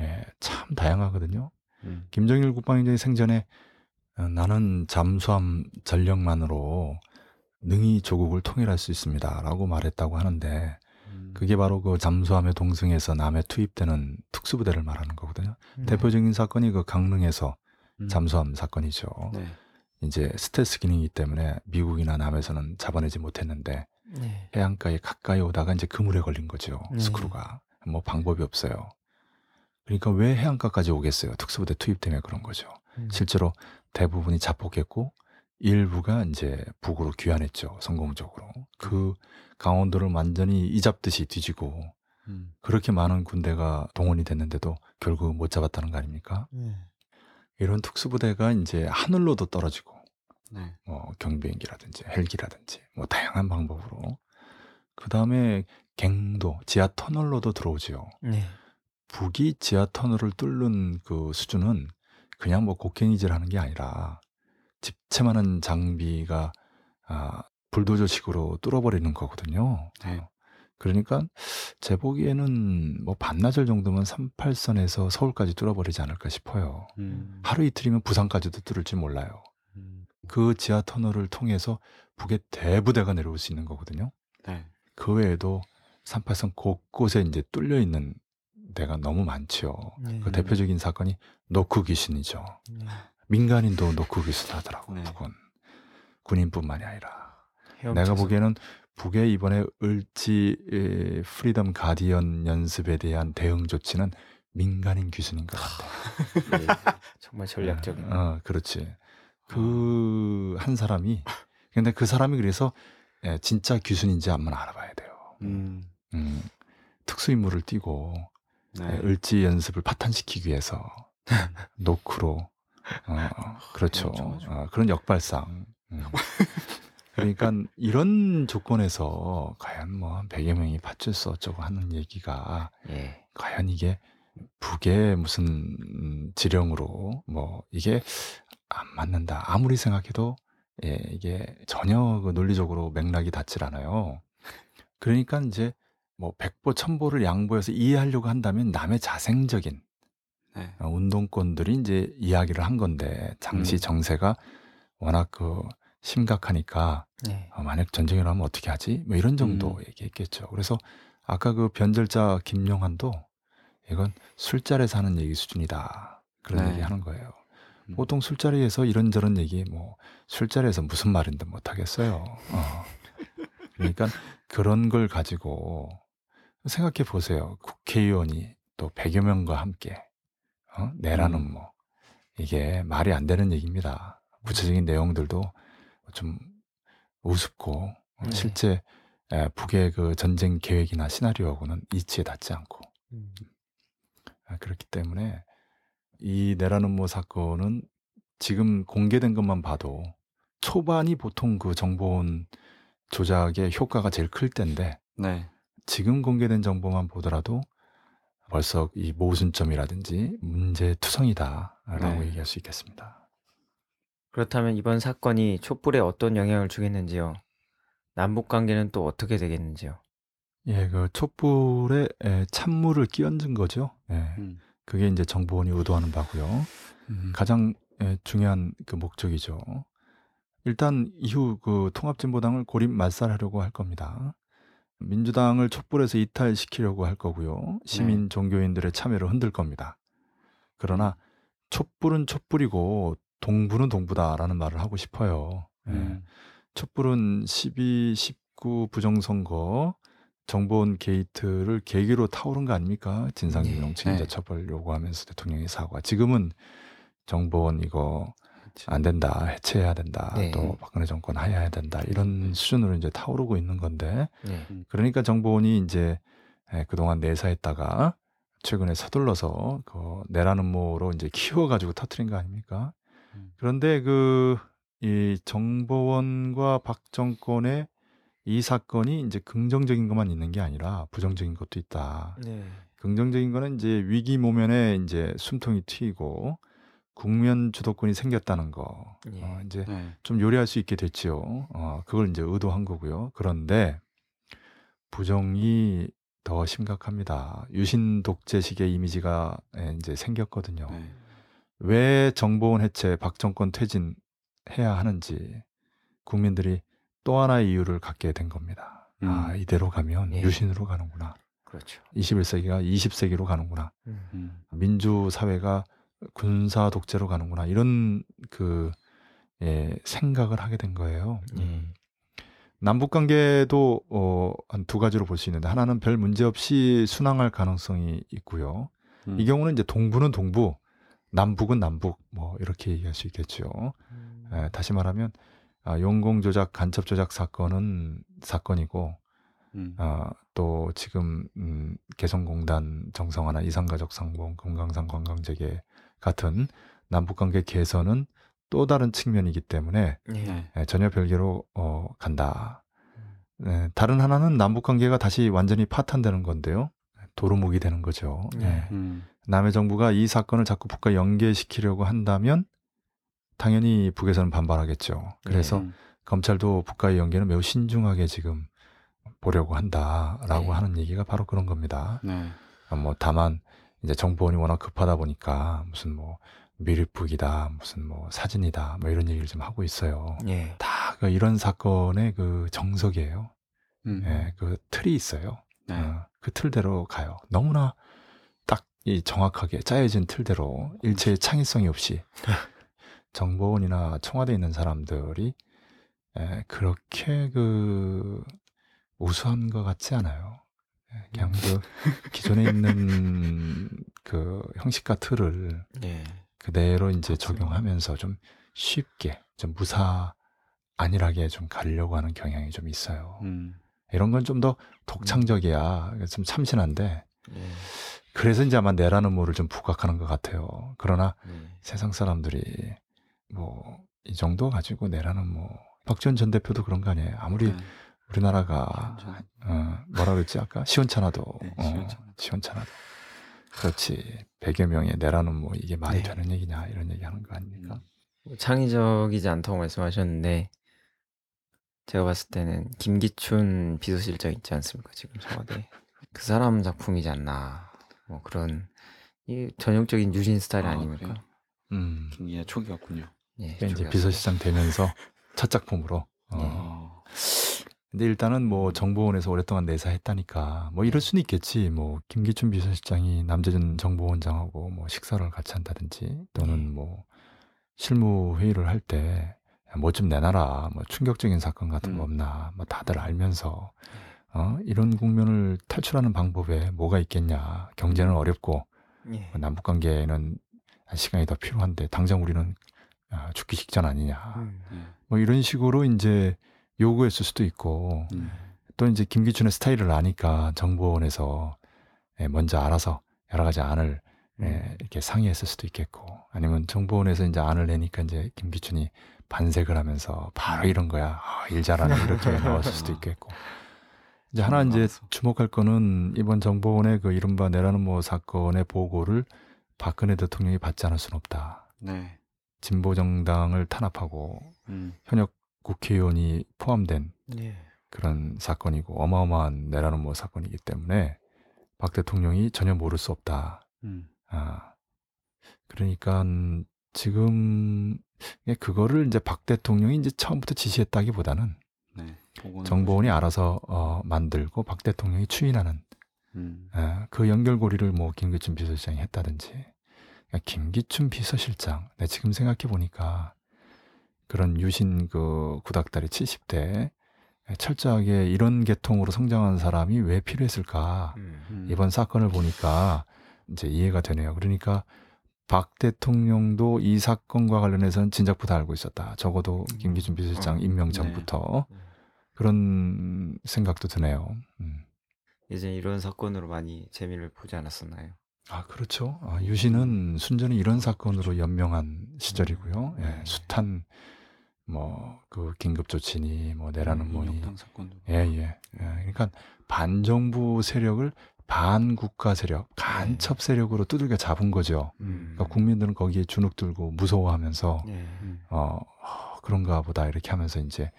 예, 참 다양하거든요. 음. 김정일 국방위원장이 생전에 어, 나는 잠수함 전력만으로 능히 조국을 통일할 수 있습니다라고 말했다고 하는데 음. 그게 바로 그 잠수함의 동승에서 남에 투입되는 특수부대를 말하는 거거든요. 음. 대표적인 사건이 그 강릉에서 음. 잠수함 사건이죠. 네. 이제 스텔스 기능이기 때문에 미국이나 남에서는 잡아내지 못했는데 네. 해안가에 가까이 오다가 이제 그물에 걸린 거죠. 네. 스크루가. 뭐 방법이 없어요. 그러니까 왜 해안가까지 오겠어요? 특수부대 투입 때문에 그런 거죠. 음. 실제로 대부분이 자폭했고 일부가 이제 북으로 귀환했죠. 성공적으로. 그 강원도를 완전히 이잡듯이 뒤지고 음. 그렇게 많은 군대가 동원이 됐는데도 결국 못 잡았다는 거 아닙니까? 예. 이런 특수부대가 이제 하늘로도 떨어지고 네. 뭐 경비행기라든지 헬기라든지 뭐 다양한 방법으로 그 다음에 갱도 지하 터널로도 들어오지요. 네. 북이 지하 터널을 뚫는 그 수준은 그냥 뭐 곡괭이질하는 게 아니라 집채만한 장비가 아, 불도저식으로 뚫어버리는 거거든요. 네. 그러니까 제 보기에는 뭐 반나절 정도면 38선에서 서울까지 뚫어버리지 않을까 싶어요. 음. 하루 이틀이면 부산까지도 뚫을지 몰라요. 음. 그 지하 터널을 통해서 북의 대부대가 내려올 수 있는 거거든요. 네. 그 외에도 38선 곳곳에 이제 뚫려 있는 데가 너무 많지요. 네. 그 대표적인 사건이 노크 귀신이죠. 네. 민간인도 노크 귀신 하더라고. 네. 북은 군인뿐만이 아니라. 내가 보기에는 북의 이번에 을지 에, Freedom Guardian 연습에 대한 대응 조치는 민간인 귀순인 것 같아. 예. [LAUGHS] 정말 전략적인. 어, 그렇지. 그한 사람이 근데 그 사람이 그래서 예, 진짜 귀순인지 한번 알아봐야 돼요. 음. 음, 특수 임무를 띠고 네. 예, 을지 연습을 파탄시키기 위해서 [LAUGHS] 노크로 어, 그렇죠. 헤엄쳐가지고. 어, 그런 역발상. 음. [LAUGHS] 그러니까 이런 조건에서 과연 뭐한 100여 명이 파출소 어쩌고 하는 얘기가 예. 과연 이게 북의 무슨 음, 지령으로 뭐 이게 안 맞는다. 아무리 생각해도 예, 이게 전혀 그 논리적으로 맥락이 닿질 않아요. 그러니까 이제 뭐 백보 천보를 양보해서 이해하려고 한다면 남의 자생적인 네. 어, 운동권들이 이제 이야기를 한 건데 당시 음. 정세가 워낙 그 심각하니까 네. 어, 만약 전쟁이 나면 어떻게 하지? 뭐 이런 정도 음. 얘기했겠죠. 그래서 아까 그 변절자 김용환도 이건 술자리에서 하는 얘기 수준이다. 그런 네. 얘기 하는 거예요. 음. 보통 술자리에서 이런저런 얘기 뭐 술자리에서 무슨 말인데 못 하겠어요. 어. 그러니까 그런 걸 가지고 생각해 보세요. 국회의원이 또 100여 명과 함께 어? 내라는 음. 뭐 이게 말이 안 되는 얘기입니다. 구체적인 내용들도 좀 우습고 어, 네. 실제 에, 북의 그 전쟁 계획이나 시나리오하고는 이치에 닿지 않고 음. 아, 그렇기 때문에 이 내라는모 사건은 지금 공개된 것만 봐도 초반이 보통 그 정보원 조작의 효과가 제일 클 때인데 네. 지금 공개된 정보만 보더라도 벌써 이 모순점이라든지 문제 투성이다라고 네. 얘기할 수 있겠습니다. 그렇다면 이번 사건이 촛불에 어떤 영향을 주겠는지요? 남북 관계는 또 어떻게 되겠는지요? 예, 그 촛불에 에, 찬물을 끼얹은 거죠. 예, 음. 그게 이제 정보원이 의도하는 바고요. 음. 가장 예, 중요한 그 목적이죠. 일단 이후 그 통합진보당을 고립 말살하려고 할 겁니다. 민주당을 촛불에서 이탈시키려고 할 거고요. 시민 종교인들의 참여를 흔들 겁니다. 그러나 촛불은 촛불이고 동부는 동부다라는 말을 하고 싶어요. 예. 음. 촛불은 12, 19 부정선거 정보원 게이트를 계기로 타오른 거 아닙니까? 진상규명 네. 책임자 네. 처벌 요구하면서 대통령이 사과. 지금은 정보원 이거 그렇죠. 안 된다, 해체해야 된다, 네. 또 박근혜 정권 하야해야 된다 이런 수준으로 이제 타오르고 있는 건데 네. 그러니까 정보원이 이제 에, 그동안 내사했다가 최근에 서둘러서 그 내라는 모로 이제 키워가지고 터트린 거 아닙니까? 음. 그런데 그 이 정보원과 박 정권의 이 사건이 이제 긍정적인 것만 있는 게 아니라 부정적인 것도 있다. 네. 긍정적인 거는 이제 위기 모면에 이제 숨통이 트이고 국면 주도권이 생겼다는 거. 예. 어, 이제 네. 좀 요리할 수 있게 됐지요. 어, 그걸 이제 의도한 거고요. 그런데 부정이 더 심각합니다. 유신 독재식의 이미지가 예, 이제 생겼거든요. 네. 왜 정보원 해체, 박정권 퇴진 해야 하는지 국민들이 또 하나의 이유를 갖게 된 겁니다. 아, 음. 이대로 가면 예. 유신으로 가는구나. 그렇죠. 21세기가 20세기로 가는구나. 음. 음. 민주 사회가 군사 독재로 가는구나. 이런 그 예, 생각을 하게 된 거예요. 예. 남북 관계도 어, 한 두 가지로 볼 수 있는데 하나는 별 문제 없이 순항할 가능성이 있고요. 음. 이 경우는 이제 동부는 동부, 남북은 남북 뭐 이렇게 얘기할 수 있겠죠. 음. 에, 다시 말하면 아, 용공 조작, 간첩 조작 사건은 사건이고 음. 아, 또 지금 음, 개성공단 정성화나 이산가족 상봉, 금강산 관광재개 같은 남북관계 개선은 또 다른 측면이기 때문에 예. 네. 에, 전혀 별개로 어, 간다. 에, 다른 하나는 남북관계가 다시 완전히 파탄되는 건데요. 도루묵이 되는 거죠. 네. 예. 음. 남의 정부가 이 사건을 자꾸 북과 연계시키려고 한다면 당연히 북에서는 반발하겠죠. 그래서 음. 검찰도 북과의 연계는 매우 신중하게 지금 보려고 한다라고 네. 하는 얘기가 바로 그런 겁니다. 네. 어, 뭐 다만 이제 정보원이 워낙 급하다 보니까 무슨 뭐 미립북이다, 무슨 뭐 사진이다, 뭐 이런 얘기를 좀 하고 있어요. 예. 다 그 이런 사건의 그 정석이에요. 음. 예, 그 틀이 있어요. 네. 어, 그 틀대로 가요. 너무나 딱 이 정확하게 짜여진 틀대로 일체의 창의성이 없이 [LAUGHS] 정보원이나 청와대에 있는 사람들이 에, 그렇게 그 우수한 것 같지 않아요. 예, 그냥 그 기존에 있는 [LAUGHS] 그 형식과 틀을 예. 그대로 이제 적용하면서 좀 쉽게 좀 무사 안일하게 좀 가려고 하는 경향이 좀 있어요. 음. 이런 건 좀 더 독창적이야. 좀 참신한데 예. 그래서 이제 아마 내라는 모를 좀 부각하는 것 같아요. 그러나 예. 세상 사람들이 뭐 이 정도 가지고 내라는 뭐 박지원 전 대표도 그런 거 아니에요. 아무리 네. 우리나라가 시원찮- 어, 뭐라 그랬지 아까 [LAUGHS] 시원찮아도 네, 어, 시원찮아도. 시원찮아도 그렇지 100여 명의 내라는 뭐 이게 말이 네. 되는 얘기냐 이런 얘기 하는 거 아닙니까? 음. 뭐 창의적이지 않다고 말씀하셨는데 제가 봤을 때는 김기춘 비서실장 있지 않습니까 지금 청와대 그 사람 작품이지 않나 뭐 그런 이 전형적인 유신 스타일 아, 아닙니까? 그래요? 음. 김기아 초기였군요. 예, 그러니까 이제. 비서실장 되면서 [LAUGHS] 첫 작품으로. 어. 어. 근데 일단은 뭐 정보원에서 오랫동안 내사했다니까 뭐 이럴 수는 있겠지. 뭐 김기춘 비서실장이 남재준 정보원장하고 뭐 식사를 같이 한다든지 또는 뭐 실무 회의를 할 때 뭐 좀 내놔라. 뭐 충격적인 사건 같은 거 음. 없나. 뭐 다들 알면서 어 이런 국면을 탈출하는 방법에 뭐가 있겠냐. 경제는 어렵고 예. 뭐 남북 관계에는 시간이 더 필요한데 당장 우리는 아, 죽기 직전 아니냐. 음. 네. 뭐 이런 식으로 이제 요구했을 수도 있고 음. 또 이제 김기춘의 스타일을 아니까 정보원에서 예, 먼저 알아서 여러 가지 안을 예, 음. 이렇게 상의했을 수도 있겠고 아니면 정보원에서 이제 안을 내니까 이제 김기춘이 반색을 하면서 바로 이런 거야 아, 일 잘하네 이렇게 [LAUGHS] 나왔을 수도 있겠고 이제 하나 이제 알았어. 주목할 거는 이번 정보원의 그 이른바 내라는 뭐 사건의 보고를 박근혜 대통령이 받지 않을 수는 없다 네. 진보 정당을 탄압하고 음. 현역 국회의원이 포함된 예. 그런 사건이고 어마어마한 내라는 뭐 사건이기 때문에 박 대통령이 전혀 모를 수 없다. 음. 아 그러니까 지금 그거를 이제 박 대통령이 이제 처음부터 지시했다기보다는 정보원이. 알아서 어, 만들고 박 대통령이 추인하는 음. 아, 그 연결고리를 뭐 김기춘 비서실장이 했다든지 그러니까 김기춘 비서실장 내 지금 생각해 보니까 그런 유신 그 구닥다리 70대 철저하게 이런 계통으로 성장한 사람이 왜 필요했을까 음. 음. 이번 사건을 보니까 이제 이해가 되네요. 그러니까 박 대통령도 이 사건과 관련해서는 진작부터 알고 있었다. 적어도 김기춘 비서실장 어, 임명 네. 전부터 음. 그런 생각도 드네요. 음. 예전에 이런 사건으로 많이 재미를 보지 않았었나요? 아 그렇죠. 아, 유신은 순전히 이런 사건으로 연명한 시절이고요. 예, 네. 숱한 뭐 그 긴급 조치니 뭐 내라는 음, 뭐니 사건도. 예예. 예. 그러니까 반정부 세력을 반국가 세력, 간첩 세력으로 두들겨 잡은 거죠. 음. 그러니까 국민들은 거기에 주눅 들고 무서워하면서 예. 음. 어, 어, 그런가 보다 이렇게 하면서 이제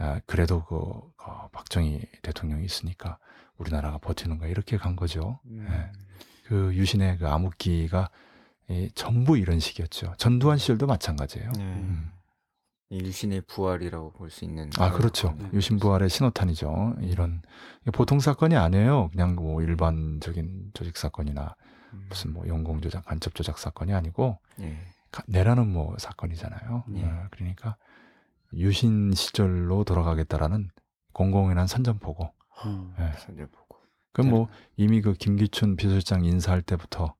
아, 그래도 그 어, 박정희 대통령이 있으니까 우리나라가 버티는 거야 이렇게 간 거죠. 음. 예. 그 유신의 그 암흑기가 이 전부 이런 식이었죠. 전두환 시절도 마찬가지예요. 네. 음. 이 유신의 부활이라고 볼 수 있는 아 그렇죠. 사건이네요. 유신 부활의 신호탄이죠. 이런 보통 사건이 아니에요. 그냥 뭐 일반적인 조직 사건이나 음. 무슨 뭐 영공 조작, 간첩 조작 사건이 아니고 예. 가- 내라는 뭐 사건이잖아요. 네. 어, 그러니까 유신 시절로 돌아가겠다라는 공공연한 선전포고. 음. 예. 선제 보고. 그럼 뭐 이미 그 김기춘 비서실장 인사할 때부터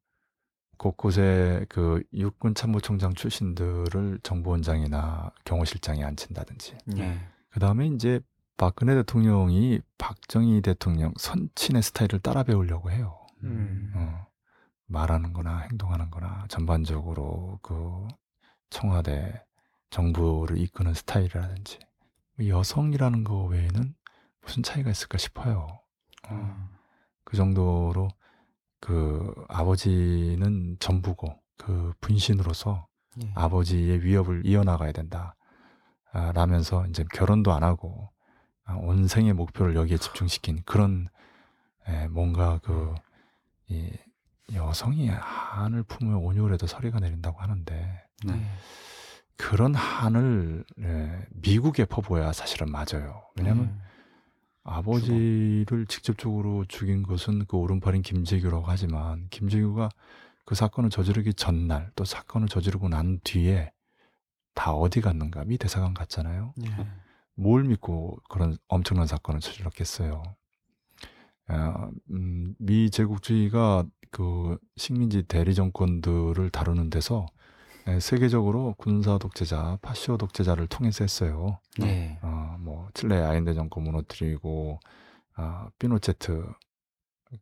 곳곳에 그 육군 참모총장 출신들을 정보원장이나 경호실장에 앉힌다든지. 예. 그 다음에 이제 박근혜 대통령이 박정희 대통령 선친의 스타일을 따라 배우려고 해요. 음. 어, 말하는 거나 행동하는 거나 전반적으로 그 청와대 정부를 이끄는 스타일이라든지 여성이라는 거 외에는 무슨 차이가 있을까 싶어요. 어, 음. 그 정도로 그 아버지는 전부고 그 분신으로서 예. 아버지의 위협을 이어나가야 된다. 아, 라면서 이제 결혼도 안 하고 아, 온 생의 목표를 여기에 집중시킨 그런 에, 뭔가 그 이 여성이 한을 품으면 온유해도 서리가 내린다고 하는데 네. 예. 그런 한을 에, 미국에 퍼부어야 사실은 맞아요. 왜냐하면 음. 아버지를 직접적으로 죽인 것은 그 오른팔인 김재규라고 하지만 김재규가 그 사건을 저지르기 전날 또 사건을 저지르고 난 뒤에 다 어디 갔는가 미 대사관 갔잖아요. 예. 뭘 믿고 그런 엄청난 사건을 저질렀겠어요. 아, 음, 미 제국주의가 그 식민지 대리 정권들을 다루는 데서 에, 세계적으로 군사 독재자, 파시오 독재자를 통해서 했어요. 예. 어, 뭐 칠레 아인데 정권 무너뜨리고 아, 피노체트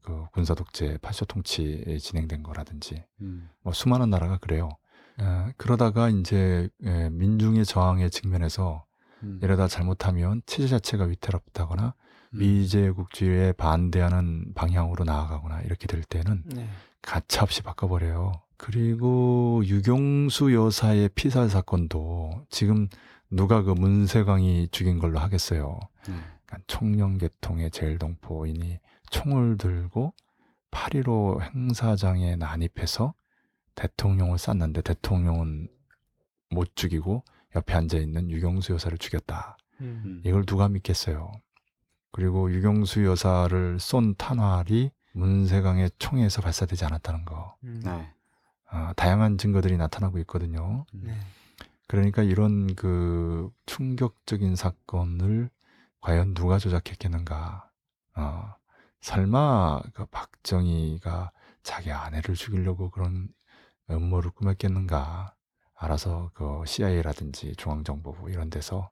그 군사 독재 파쇼 통치 진행된 거라든지 음. 뭐 수많은 나라가 그래요. 에, 그러다가 이제 에, 민중의 저항에 직면해서 음. 이러다 잘못하면 체제 자체가 위태롭다거나 음. 미제국주의에 반대하는 방향으로 나아가거나 이렇게 될 때는 네. 가차없이 바꿔버려요. 그리고 유경수 여사의 피살 사건도 지금 누가 그 문세광이 죽인 걸로 하겠어요. 네. 그러니까 청년계통의 제일동포인이 총을 들고 8.15 행사장에 난입해서 대통령을 쐈는데 대통령은 못 죽이고 옆에 앉아 있는 유경수 여사를 죽였다. 음. 이걸 누가 믿겠어요? 그리고 유경수 여사를 쏜 탄활이 문세강의 총에서 발사되지 않았다는 거. 음. 네. 어, 다양한 증거들이 나타나고 있거든요. 네. 그러니까 이런 그 충격적인 사건을 과연 누가 조작했겠는가? 어, 설마 그 박정희가 자기 아내를 죽이려고 그런 음모를 꾸몄겠는가? 알아서 그 CIA라든지 중앙정보부 이런 데서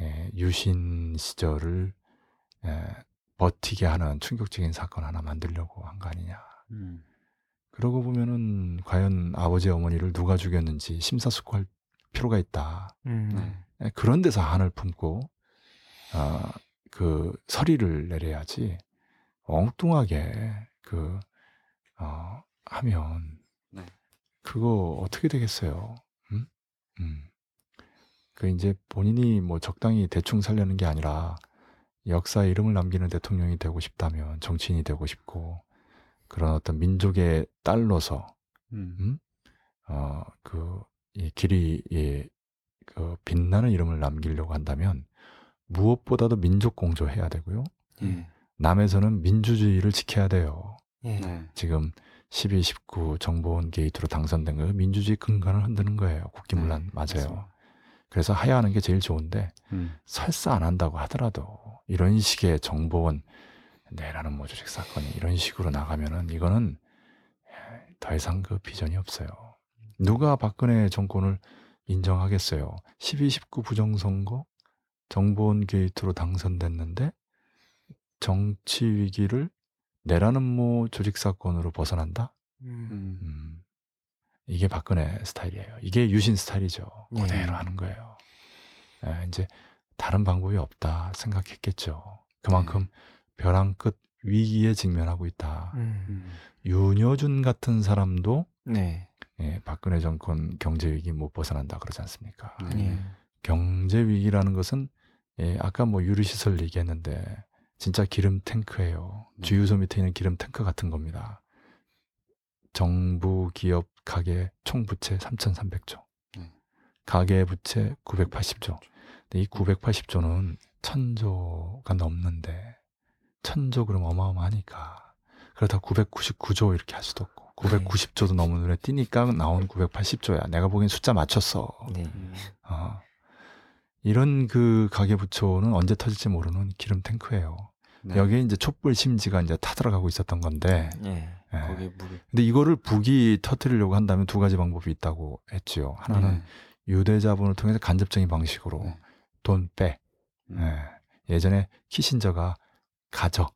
예, 유신 시절을 예, 버티게 하는 충격적인 사건 하나 만들려고 한 거 아니냐. 음. 그러고 보면은 과연 아버지 어머니를 누가 죽였는지 심사숙고할 필요가 있다. 음. 네. 예, 그런 데서 한을 품고 어, 그 서리를 내려야지 엉뚱하게 그 어, 하면 네. 그거 어떻게 되겠어요? 음? 음. 그 이제 본인이 뭐 적당히 대충 살려는 게 아니라 역사에 이름을 남기는 대통령이 되고 싶다면 정치인이 되고 싶고 그런 어떤 민족의 딸로서 음. 음? 어, 그, 이 길이, 이, 그, 빛나는 이름을 남기려고 한다면 무엇보다도 민족 공조해야 되고요. 예. 남에서는 민주주의를 지켜야 돼요. 예. 네. 지금 12, 19 정보원 게이트로 당선된 거 민주주의 근간을 흔드는 거예요. 국기문란 네, 맞아요. 맞습니다. 그래서 하야하는 게 제일 좋은데 음. 설사 안 한다고 하더라도 이런 식의 정보원 내란음모 조직 사건이 이런 식으로 나가면은 이거는 더 이상 그 비전이 없어요. 누가 박근혜 정권을 인정하겠어요? 12, 19 부정선거 정보원 게이트로 당선됐는데 정치 위기를 내라는 모 조직 사건으로 벗어난다? 음. 음. 음, 이게 박근혜 스타일이에요. 이게 유신 스타일이죠. 예. 그대로 하는 거예요. 예, 이제 다른 방법이 없다 생각했겠죠. 그만큼 벼랑 끝 위기에 직면하고 있다. 음. 음. 윤여준 같은 사람도 네. 예, 박근혜 정권 경제 위기 못 벗어난다 그러지 않습니까? 네. 예. 경제 위기라는 것은 예, 아까 뭐 유리 시설 얘기했는데 진짜 기름 탱크예요. 네. 주유소 밑에 있는 기름 탱크 같은 겁니다. 정부 기업 가계 총 부채 3,300조. 네. 가계 부채 980조. 근데 이 980조는 천조가 넘는데 그럼 어마어마하니까 그렇다고 999조 이렇게 할 수도 없고 990조도 너무 눈에 띄니까 나온 980조야. 내가 보기엔 숫자 맞췄어. 네. 음. 어. 이런 그 가계부처는 언제 터질지 모르는 기름 탱크예요. 네. 여기에 이제 촛불 심지가 이제 타들어가고 있었던 건데, 예. 예. 거기에 물이 근데 이거를 북이 터뜨리려고 한다면 두 가지 방법이 있다고 했지요. 하나는 네. 유대자본을 통해서 간접적인 방식으로 네. 돈 빼. 음. 예. 예전에 키신저가 가져.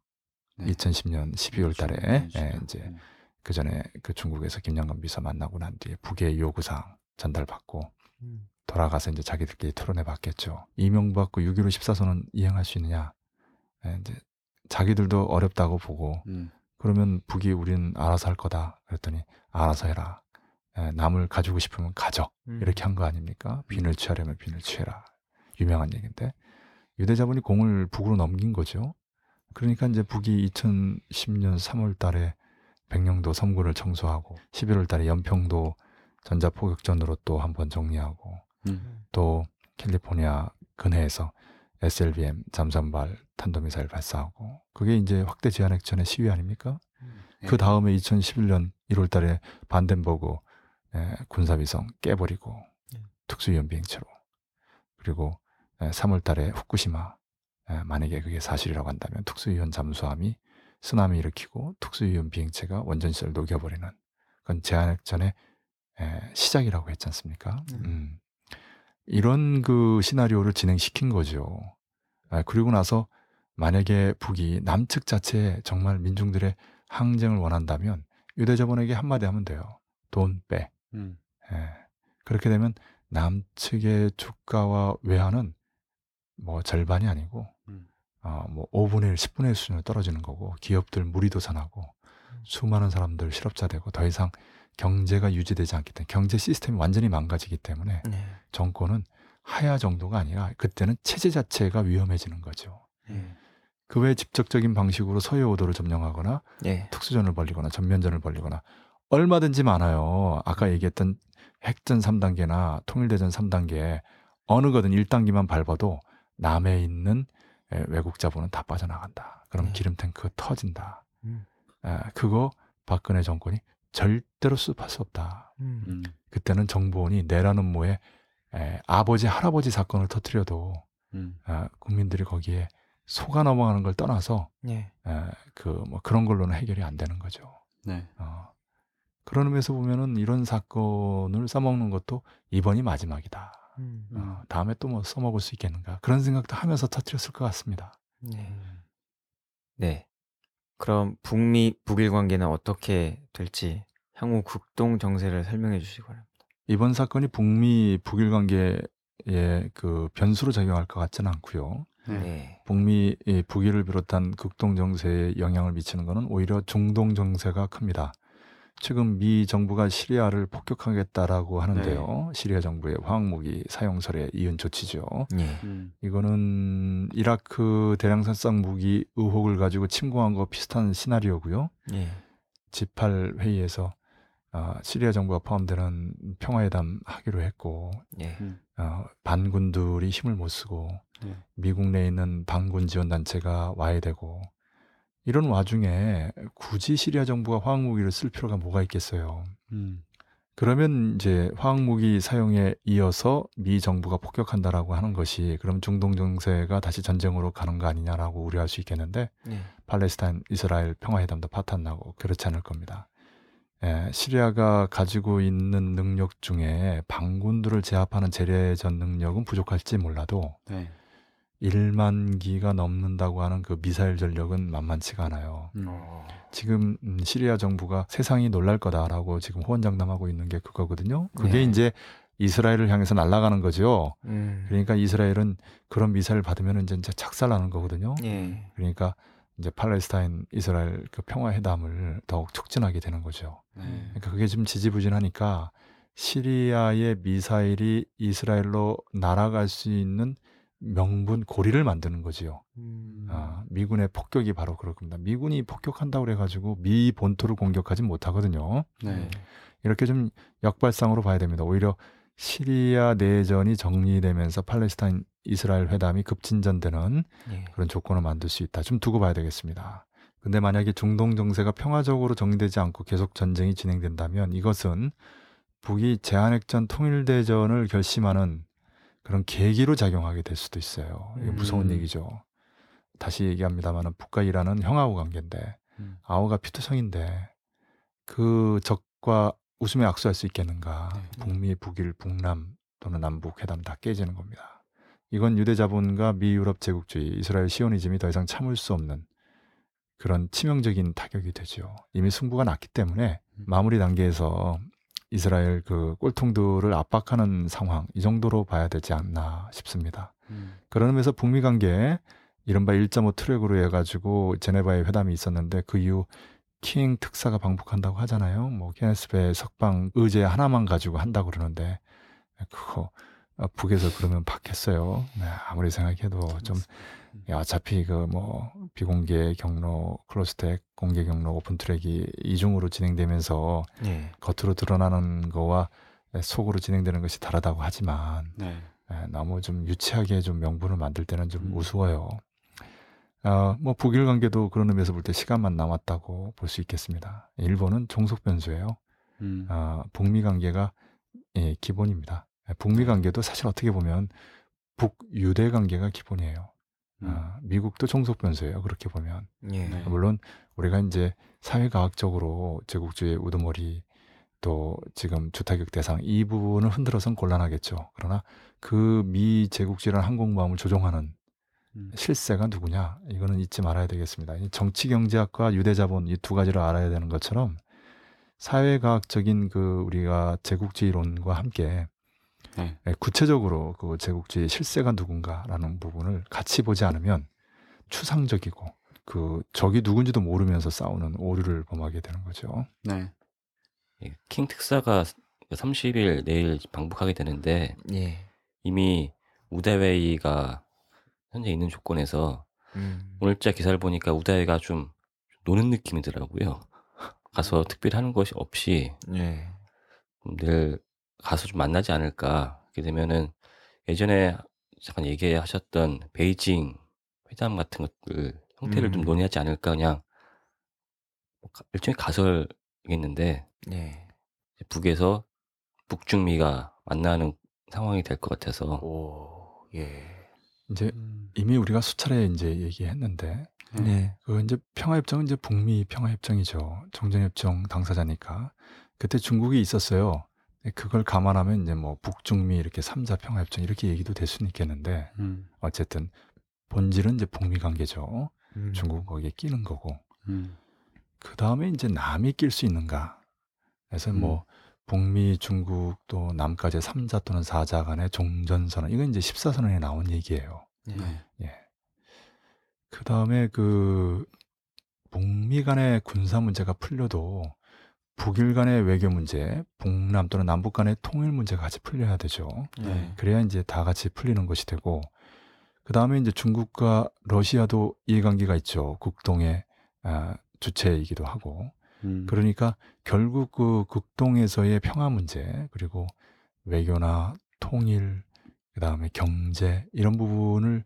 네. 2010년 12월 달에 네, 예, 이제 음. 그 전에 그 중국에서 김영건 비서 만나고 난 뒤에 북의 요구사항 전달받고 음. 돌아가서 이제 자기들끼리 토론해 봤겠죠. 이명박 그 6.15 14선언 이행할 수 있느냐. 예, 이제 자기들도 어렵다고 보고 음. 그러면 북이 우린 알아서 할 거다. 그랬더니 알아서 해라. 예, 남을 가지고 싶으면 가져. 음. 이렇게 한 거 아닙니까? 빈을 취하려면 빈을 취해라. 유명한 얘기인데 유대자본이 공을 북으로 넘긴 거죠. 그러니까 이제 북이 2010년 3월 달에 백령도 섬구를 청소하고 11월 달에 연평도 전자포격전으로 또 한 번 정리하고 음. 또 캘리포니아 근해에서 SLBM 잠수함발 탄도미사일 발사하고 그게 이제 확대 제한 액션의 시위 아닙니까? 네. 그 다음에 2011년 1월 달에 반덴버그 에, 군사위성 깨버리고 네. 특수위험 비행체로 그리고 에, 3월 달에 후쿠시마 에, 만약에 그게 사실이라고 한다면 특수위험 잠수함이 쓰나미 일으키고 특수위험 비행체가 원전시설 녹여버리는 그건 제한액전의 에, 시작이라고 했지 않습니까? 음. 음. 이런 그 시나리오를 진행시킨 거죠. 아, 그리고 나서 만약에 북이 남측 자체에 정말 민중들의 항쟁을 원한다면 유대자본에게 한마디 하면 돼요. 돈 빼. 음. 예. 그렇게 되면 남측의 주가와 외환은 뭐 절반이 아니고 음. 어, 뭐 5분의 1, 10분의 1 수준으로 떨어지는 거고 기업들 무리도산하고 수많은 사람들 실업자 되고 더 이상 경제가 유지되지 않기 때문에 경제 시스템이 완전히 망가지기 때문에 네. 정권은 하야 정도가 아니라 그때는 체제 자체가 위험해지는 거죠. 예. 그 외에 직접적인 방식으로 서해 오도를 점령하거나 예. 특수전을 벌리거나 전면전을 벌리거나 얼마든지 많아요. 아까 얘기했던 핵전 3단계나 통일대전 3단계 어느 거든 1단계만 밟아도 남해 있는 에, 외국 자본은 다 빠져나간다. 그럼 네. 기름 탱크 터진다. 음. 에, 그거 박근혜 정권이 절대로 수습할 수 없다. 음. 음. 그때는 정보원이 내라는 모에 에, 아버지 할아버지 사건을 터뜨려도 음. 아, 국민들이 거기에 속아 넘어가는 걸 떠나서 예. 그뭐 그런 걸로는 해결이 안 되는 거죠. 네. 어. 그런 의미에서 보면은 이런 사건을 써먹는 것도 이번이 마지막이다. 음. 어, 다음에 또 뭐 써먹을 수 있겠는가 그런 생각도 하면서 터뜨렸을 것 같습니다. 네. 네. 그럼 북미 북일 관계는 어떻게 될지 향후 국동 정세를 설명해 주시기 바랍니다. 이번 사건이 북미 북일 관계에 그 변수로 작용할 것 같지는 않고요. 네. 네. 북미 이 북일을 비롯한 극동 정세에 영향을 미치는 것은 오히려 중동 정세가 큽니다. 지금 미 정부가 시리아를 폭격하겠다라고 하는데요. 시리아 정부의 화학무기 사용설에 이은 조치죠. 예. 음. 이거는 이라크 대량살상 무기 의혹을 가지고 침공한 거 비슷한 시나리오고요. 예. G8 회의에서 어, 시리아 정부가 포함되는 평화회담 하기로 했고 예. 음. 어, 반군들이 힘을 못 쓰고 네. 미국 내에 있는 반군 지원 단체가 와야 되고 이런 와중에 굳이 시리아 정부가 화학무기를 쓸 필요가 뭐가 있겠어요. 음. 그러면 이제 화학무기 사용에 이어서 미 정부가 폭격한다라고 하는 것이 그럼 중동 정세가 다시 전쟁으로 가는 거 아니냐라고 우려할 수 있겠는데 예. 팔레스타인 이스라엘 평화회담도 파탄나고 그렇지 않을 겁니다. 예, 시리아가 가지고 있는 능력 중에 반군들을 제압하는 재래전 능력은 부족할지 몰라도 네. 1만 기가 넘는다고 하는 그 미사일 전력은 만만치가 않아요. 음. 어. 지금 음, 시리아 정부가 세상이 놀랄 거다라고 지금 호언장담하고 있는 게 그거거든요. 그게 네. 이제 이스라엘을 향해서 날아가는 거죠. 음. 그러니까 이스라엘은 그런 미사일 받으면 이제 진짜 착살나는 거거든요. 예. 그러니까 이제 팔레스타인 이스라엘 그 평화 회담을 더욱 촉진하게 되는 거죠. 네. 그러니까 그게 지금 지지부진하니까 시리아의 미사일이 이스라엘로 날아갈 수 있는 명분 고리를 만드는 거지요. 음. 아, 미군의 폭격이 바로 그럴 겁니다. 미군이 폭격한다고 그래가지고 미 본토를 공격하지 못하거든요. 네. 이렇게 좀 역발상으로 봐야 됩니다. 오히려 시리아 내전이 정리되면서 팔레스타인 이스라엘 회담이 급진전되는 예. 그런 조건을 만들 수 있다. 좀 두고 봐야 되겠습니다. 근데 만약에 중동 정세가 평화적으로 정리되지 않고 계속 전쟁이 진행된다면 이것은 북이 제한핵전 통일대전을 결심하는 그런 계기로 작용하게 될 수도 있어요. 이게 무서운 음. 얘기죠. 다시 얘기합니다만 북과 이란은 형하고 관계인데 음. 아우가 피투성인데 그 적과 웃으며 악수할 수 있겠는가? 네. 북미, 북일, 북남 또는 남북 회담 다 깨지는 겁니다. 이건 유대 자본과 미 유럽 제국주의, 이스라엘 시오니즘이 더 이상 참을 수 없는 그런 치명적인 타격이 되죠. 이미 승부가 났기 때문에 음. 마무리 단계에서 이스라엘 그 꼴통들을 압박하는 상황 이 정도로 봐야 되지 않나 싶습니다. 음. 그런 의미에서 북미 관계 이른바 1.5 트랙으로 해가지고 제네바에 회담이 있었는데 그 이후 킹 특사가 방북한다고 하잖아요. 뭐 케네스 배 석방 의제 하나만 가지고 한다고 그러는데 그거 어, 북에서 그러면 받겠어요. 네, 아무리 생각해도 좀 야, 어차피 그 뭐 비공개 경로, closed track, 공개 경로, open track이 이중으로 진행되면서 예. 겉으로 드러나는 거와 속으로 진행되는 것이 다르다고 하지만 네. 예, 너무 좀 유치하게 좀 명분을 만들 때는 좀 음. 우스워요. 어, 뭐 북일 관계도 그런 의미에서 볼 때 시간만 남았다고 볼 수 있겠습니다. 일본은 종속 변수예요. 음. 어, 북미 관계가 예, 기본입니다. 예, 북미 관계도 사실 어떻게 보면 북유대 관계가 기본이에요. 음. 어, 미국도 종속 변수예요. 그렇게 보면 예. 네. 물론 우리가 이제 사회과학적으로 제국주의 우두머리 또 지금 주타격 대상 이 부분을 흔들어선 곤란하겠죠. 그러나 그 미 제국주의라는 항공모함을 조종하는 음. 실세가 누구냐 이거는 잊지 말아야 되겠습니다. 이 정치 경제학과 유대자본 이 두 가지를 알아야 되는 것처럼 사회과학적인 그 우리가 제국주의론과 함께 네. 예, 구체적으로 그 제국주의 실세가 누군가라는 부분을 같이 보지 않으면 추상적이고 그 적이 누군지도 모르면서 싸우는 오류를 범하게 되는 거죠. 네. 예, 킹 특사가 30일 내일 방북하게 되는데 예. 이미 우대웨이가 현재 있는 조건에서 음. 오늘자 기사를 보니까 우다이가 좀 노는 느낌이더라고요. 가서 특별히 하는 것이 없이 예. 늘 가서 좀 만나지 않을까. 그렇게 되면은 예전에 잠깐 얘기하셨던 베이징 회담 같은 것들 형태를 음. 좀 논의하지 않을까 그냥 뭐 가- 일종의 가설이겠는데 예. 북에서 북중미가 만나는 상황이 될 것 같아서 오. 예. 이제 음. 이미 우리가 수차례 이제 얘기했는데 네. 그 이제 평화협정은 이제 북미 평화협정이죠. 정전협정 당사자니까 그때 중국이 있었어요. 그걸 감안하면 이제 뭐 북중미 이렇게 삼자 평화협정 이렇게 얘기도 될 수는 있겠는데 음. 어쨌든 본질은 이제 북미 관계죠. 음. 중국 거기에 끼는 거고 음. 그 다음에 이제 남이 낄 수 있는가? 그래서 뭐 북미, 중국 또 남까지 3자 또는 4자 간의 종전선언 이건 이제 14선언에 나온 얘기예요. 예. 네. 예. 그 다음에 그 북미 간의 군사 문제가 풀려도 북일 간의 외교 문제, 북남 또는 남북 간의 통일 문제가 같이 풀려야 되죠. 네. 그래야 이제 다 같이 풀리는 것이 되고 그 다음에 이제 중국과 러시아도 이해관계가 있죠. 국동의 아, 주체이기도 하고 음. 그러니까 결국 그 극동에서의 평화 문제 그리고 외교나 통일 그 다음에 경제 이런 부분을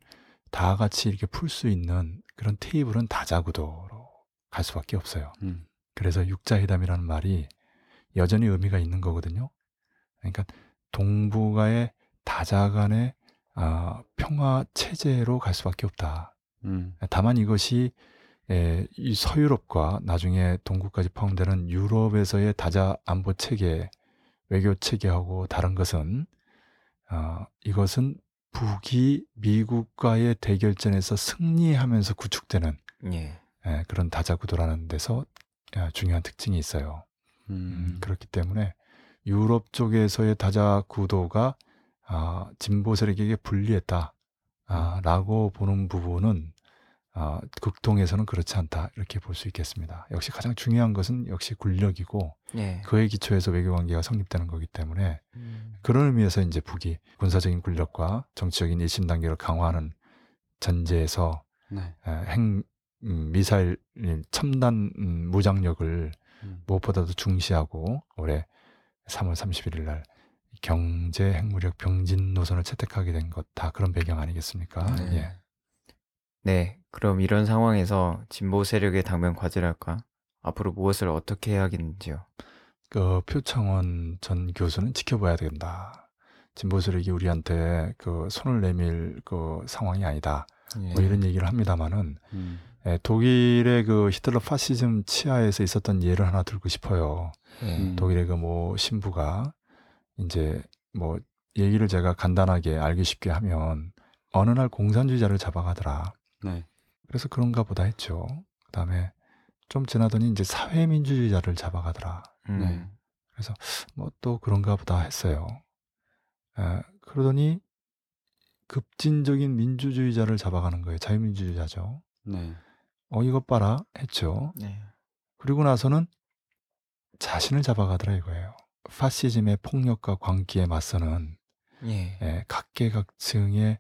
다 같이 이렇게 풀 수 있는 그런 테이블은 다자구도로 갈 수밖에 없어요. 음. 그래서 육자회담이라는 말이 여전히 의미가 있는 거거든요. 그러니까 동북아의 다자 간의 아, 평화 체제로 갈 수밖에 없다. 음. 다만 이것이 에, 이 서유럽과 나중에 동구까지 포함되는 유럽에서의 다자 안보 체계, 외교 체계하고 다른 것은 어, 이것은 북이 미국과의 대결전에서 승리하면서 구축되는 예. 에, 그런 다자 구도라는 데서 야, 중요한 특징이 있어요. 음, 음. 그렇기 때문에 유럽 쪽에서의 다자 구도가 아, 진보 세력에게 불리했다. 아, 라고 보는 부분은 아, 극동에서는 그렇지 않다. 이렇게 볼 수 있겠습니다. 역시 가장 중요한 것은 역시 군력이고 예. 그에 기초해서 외교 관계가 성립되는 거기 때문에 음. 그런 의미에서 이제 북이 군사적인 군력과 정치적인 일심 단계를 강화하는 전제에서 네. 에, 핵 음, 미사일 음, 첨단 음, 무장력을 음. 무엇보다도 중시하고 올해 3월 31일 날 경제 핵무력 병진 노선을 채택하게 된 것 다 그런 배경 아니겠습니까? 네. 예. 네. 그럼 이런 상황에서 진보 세력의 당면 과제랄까? 앞으로 무엇을 어떻게 해야겠는지요? 그 표창원 전 교수는 지켜봐야 된다. 진보 세력이 우리한테 그 손을 내밀 그 상황이 아니다. 예. 뭐 이런 얘기를 합니다만은 음. 예, 독일의 그 히틀러 파시즘 치하에서 있었던 예를 하나 들고 싶어요. 예. 음. 독일의 그 뭐 신부가 이제 뭐 얘기를 제가 간단하게 알기 쉽게 하면 어느 날 공산주의자를 잡아가더라. 네. 그래서 그런가 보다 했죠. 그다음에 좀 지나더니 이제 사회민주주의자를 잡아가더라. 음. 네. 뭐또 그런가 보다 했어요. 에, 그러더니 급진적인 민주주의자를 잡아가는 거예요. 자유민주주의자죠. 네. 어 이것 봐라 했죠. 네. 그리고 나서는 자신을 잡아가더라 이거예요. 파시즘의 폭력과 광기에 맞서는 예. 에, 각계각층의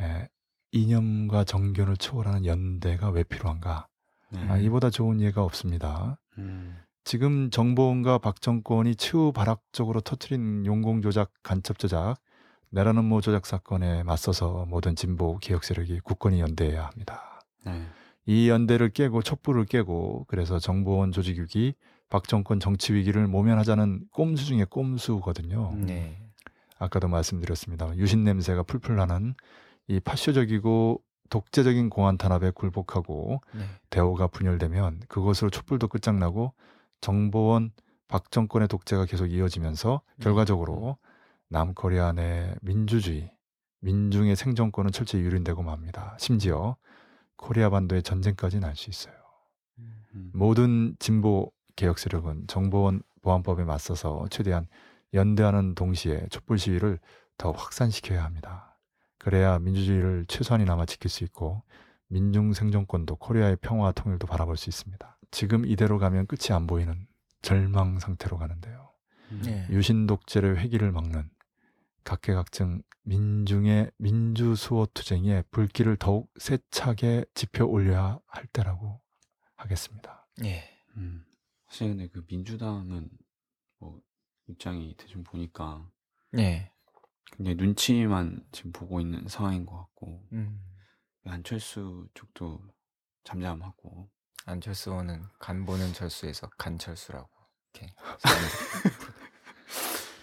에, 이념과 정견을 초월하는 연대가 왜 필요한가? 네. 아, 이보다 좋은 예가 없습니다. 음. 지금 정보원과 박정권이 최후 발악적으로 터트린 용공 조작, 간첩 조작, 내라는 모 조작 사건에 맞서서 모든 진보 개혁 세력이 굳건히 연대해야 합니다. 네. 이 연대를 깨고 촛불을 깨고 그래서 정보원 조직 위기, 박정권 정치 위기를 모면하자는 꼼수 중에 꼼수거든요. 음. 네. 아까도 말씀드렸습니다. 유신 냄새가 풀풀 나는 이 파쇼적이고 독재적인 공안 탄압에 굴복하고 네. 대오가 분열되면 그것으로 촛불도 끝장나고 정보원 박정권의 독재가 계속 이어지면서 결과적으로 남코리아 내 민주주의, 민중의 생존권은 철저히 유린되고 맙니다. 심지어 코리아 반도의 전쟁까지 날수 있어요. 음. 모든 진보 개혁 세력은 정보원 보안법에 맞서서 최대한 연대하는 동시에 촛불 시위를 더 확산시켜야 합니다. 그래야 민주주의를 최소한이나마 지킬 수 있고 민중 생존권도 코리아의 평화와 통일도 바라볼 수 있습니다. 지금 이대로 가면 끝이 안 보이는 절망 상태로 가는데요. 음. 네. 유신 독재의 회귀를 막는 각계각층 민중의 민주수호 투쟁에 불길을 더욱 세차게 지펴 올려야 할 때라고 하겠습니다. 예. 음. 사실 근데 그 민주당은 뭐 입장이 대충 보니까 예. 굉장히 눈치만 지금 보고 있는 상황인 것 같고 음. 안철수 쪽도 잠잠하고 안철수 의원은 간 보는 철수에서 간철수라고 이렇게 [LAUGHS]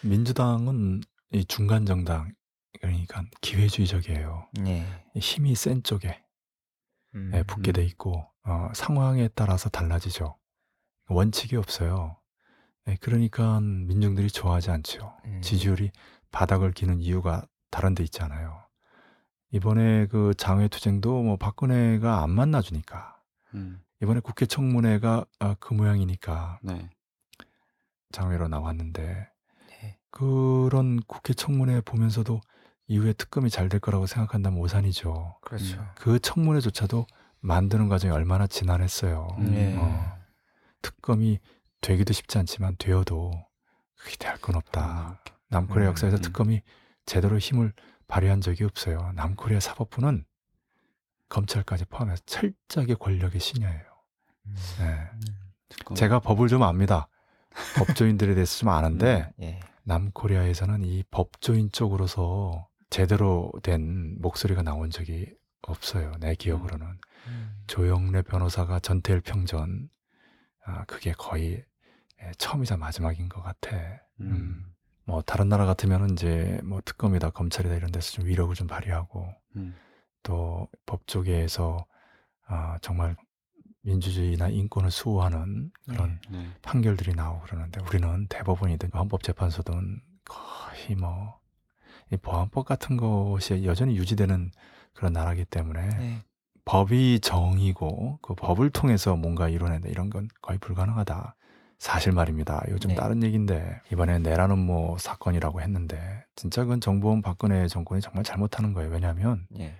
민주당은 이 중간 정당 그러니까 기회주의적이에요. 예. 힘이 센 쪽에 음. 예, 붙게 돼 있고 어, 상황에 따라서 달라지죠. 원칙이 없어요. 예, 그러니까 민중들이 좋아하지 않죠. 음. 지지율이 바닥을 기는 이유가 다른 데 있잖아요. 이번에 그 장외 투쟁도 뭐 박근혜가 안 만나주니까 음. 이번에 국회 청문회가 아, 그 모양이니까 네. 장외로 나왔는데 네. 그런 국회 청문회 보면서도 이후에 특검이 잘 될 거라고 생각한다면 오산이죠. 그렇죠. 음. 그 청문회조차도 만드는 과정이 얼마나 지난했어요. 음. 예. 어, 특검이 되기도 쉽지 않지만 되어도 기대할 건 없다. 남코리아 음, 역사에서 음. 특검이 제대로 힘을 발휘한 적이 없어요. 남코리아 사법부는 검찰까지 포함해서 철저하게 권력의 신여예요. 음. 네. 제가 법을 좀 압니다. 법조인들에 대해서 좀 아는데 예. 남코리아에서는 이 법조인 쪽으로서 제대로 된 목소리가 나온 적이 없어요. 내 기억으로는. 음. 조영래 변호사가 전태일 평전 아, 그게 거의 예, 처음이자 마지막인 것 같아. 음. 음. 뭐 다른 나라 같으면 이제 뭐 특검이다 검찰이다 이런 데서 좀 위력을 좀 발휘하고 음. 또 법조계에서 아, 정말 민주주의나 인권을 수호하는 그런 네. 판결들이 나오고 그러는데 우리는 대법원이든 헌법재판소든 거의 뭐 이 보안법 같은 것이 여전히 유지되는 그런 나라기 때문에 네. 법이 정이고 그 법을 통해서 뭔가 이뤄낸다 이런 건 거의 불가능하다. 사실 말입니다. 좀 네. 다른 얘기인데 이번에 내라는 뭐 사건이라고 했는데 진짜 그건 정보원 박근혜 정권이 정말 잘못하는 거예요. 왜냐하면 예.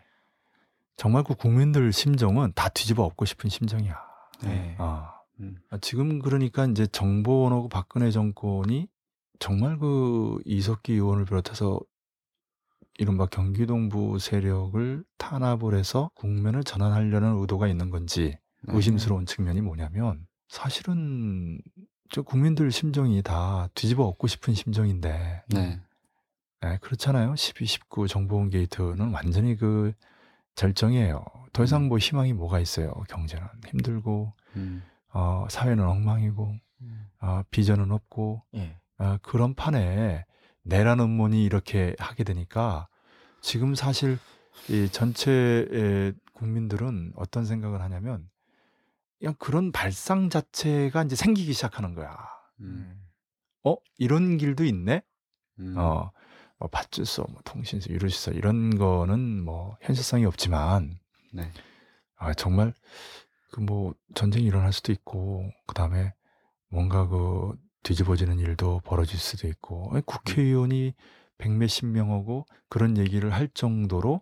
정말 그 국민들 심정은 다 뒤집어 엎고 싶은 심정이야. 네. 아. 음. 아, 지금 그러니까 이제 정보원하고 박근혜 정권이 정말 그 이석기 의원을 비롯해서 이른바 경기동부 세력을 탄압을 해서 국면을 전환하려는 의도가 있는 건지 네. 의심스러운 측면이 뭐냐면 사실은 저 국민들 심정이 다 뒤집어 엎고 싶은 심정인데 네. 네, 그렇잖아요. 12, 19 정보원 게이트는 완전히 그 절정이에요. 더 이상 음. 뭐 희망이 뭐가 있어요. 경제는 힘들고 음. 어, 사회는 엉망이고 음. 어, 비전은 없고 예. 어, 그런 판에 내란 음모니 이렇게 하게 되니까 지금 사실 이 전체의 국민들은 어떤 생각을 하냐면 그냥 그런 발상 자체가 이제 생기기 시작하는 거야. 음. 음. 어 이런 길도 있네. 음. 어, 뭐 밧줄소, 뭐 통신소, 유류시설 이런 거는 뭐 현실성이 없지만 네. 아 정말 그 뭐 전쟁이 일어날 수도 있고 그 다음에 뭔가 그 뒤집어지는 일도 벌어질 수도 있고 아니, 국회의원이 백몇십 명하고 그런 얘기를 할 정도로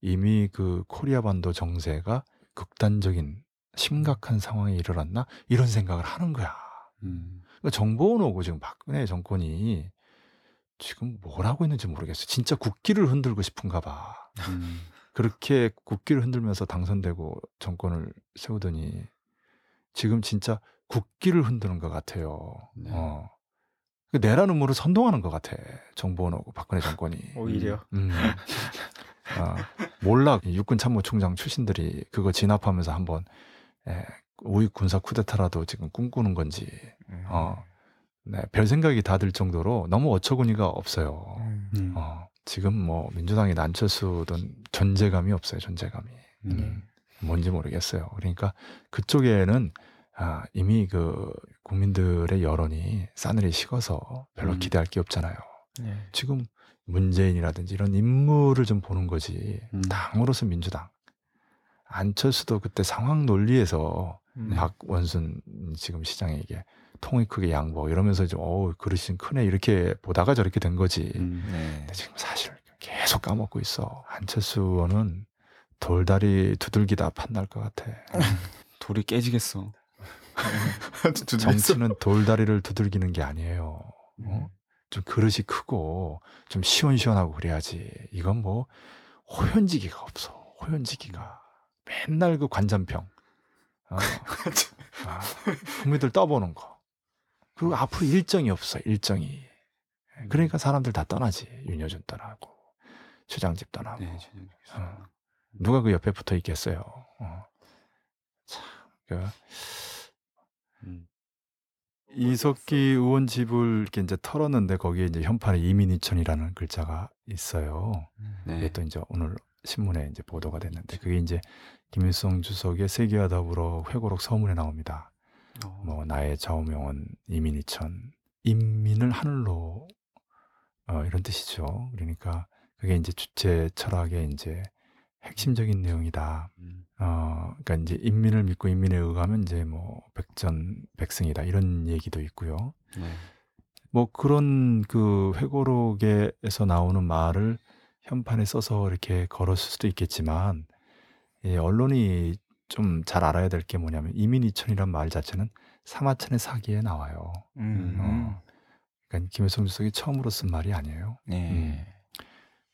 이미 그 코리아 반도 정세가 극단적인 심각한 상황에 이르렀나 이런 생각을 하는 거야. 음. 그러니까 정보원 오고 지금 박근혜 정권이 지금 뭘 하고 있는지 모르겠어. 진짜 국기를 흔들고 싶은가 봐. 음. 그렇게 국기를 흔들면서 당선되고 정권을 세우더니 지금 진짜 국기를 흔드는 것 같아요. 네. 어. 그 내란 음모를 선동하는 것 같아. 정보원하고 박근혜 정권이. 오히려 음. 아, 몰라 육군 참모총장 출신들이 그거 진압하면서 한번 예, 우익 군사 쿠데타라도 지금 꿈꾸는 건지 음. 어. 네, 별 생각이 다 들 정도로 너무 어처구니가 없어요. 음. 음. 어, 지금 뭐 민주당이 난철수든 존재감이 없어요. 존재감이 음. 뭔지 모르겠어요. 그러니까 그쪽에는 아, 이미 그 국민들의 여론이 싸늘히 식어서 별로 음. 기대할 게 없잖아요. 예. 지금 문재인이라든지 이런 인물을 좀 보는 거지. 음. 당으로서 민주당. 안철수도 그때 상황 논리에서 음. 박원순 지금 시장에게 통이 크게 양보 이러면서 좀 어우 그릇이 좀 크네 이렇게 보다가 저렇게 된 거지. 음. 네. 근데 지금 사실 계속 까먹고 있어. 안철수 의원은 돌다리 두들기다 판날 것 같아. [LAUGHS] 돌이 깨지겠어. [LAUGHS] 정치는 돌다리를 두들기는 게 아니에요. 어? 좀 그릇이 크고 좀 시원시원하고 그래야지. 이건 뭐 호연지기가 없어. 호연지기가 맨날 그 관전평. 어, [LAUGHS] 아, 국민들 떠보는 거. 그리고 앞으로 일정이 없어. 일정이. 그러니까 사람들 다 떠나지. 윤여준 떠나고 최장집 떠나고. 네. 어. 누가 그 옆에 붙어 있겠어요. 어. 참, 그 음. 이석기 의원 집을 이렇게 이제 털었는데 거기에 이제 현판에 이민희천이라는 글자가 있어요. 네. 이게 또 이제 오늘 신문에 이제 보도가 됐는데 그게 이제 김일성 주석의 세계와 더불어 회고록 서문에 나옵니다. 어. 뭐 나의 좌우명은 이민희천, 인민을 하늘로 어, 이런 뜻이죠. 그러니까 그게 이제 주체 철학의 이제 핵심적인 내용이다. 음. 어, 그러니까 이제 인민을 믿고 인민에 의하면 이제 뭐 백전 백승이다 이런 얘기도 있고요. 네. 뭐 그런 그 회고록에서 나오는 말을 현판에 써서 이렇게 걸었을 수도 있겠지만 예, 언론이 좀 잘 알아야 될 게 뭐냐면 이민이천이란 말 자체는 사마천의 사기에 나와요. 음. 어. 그러니까 김일성 주석이 처음으로 쓴 말이 아니에요. 네.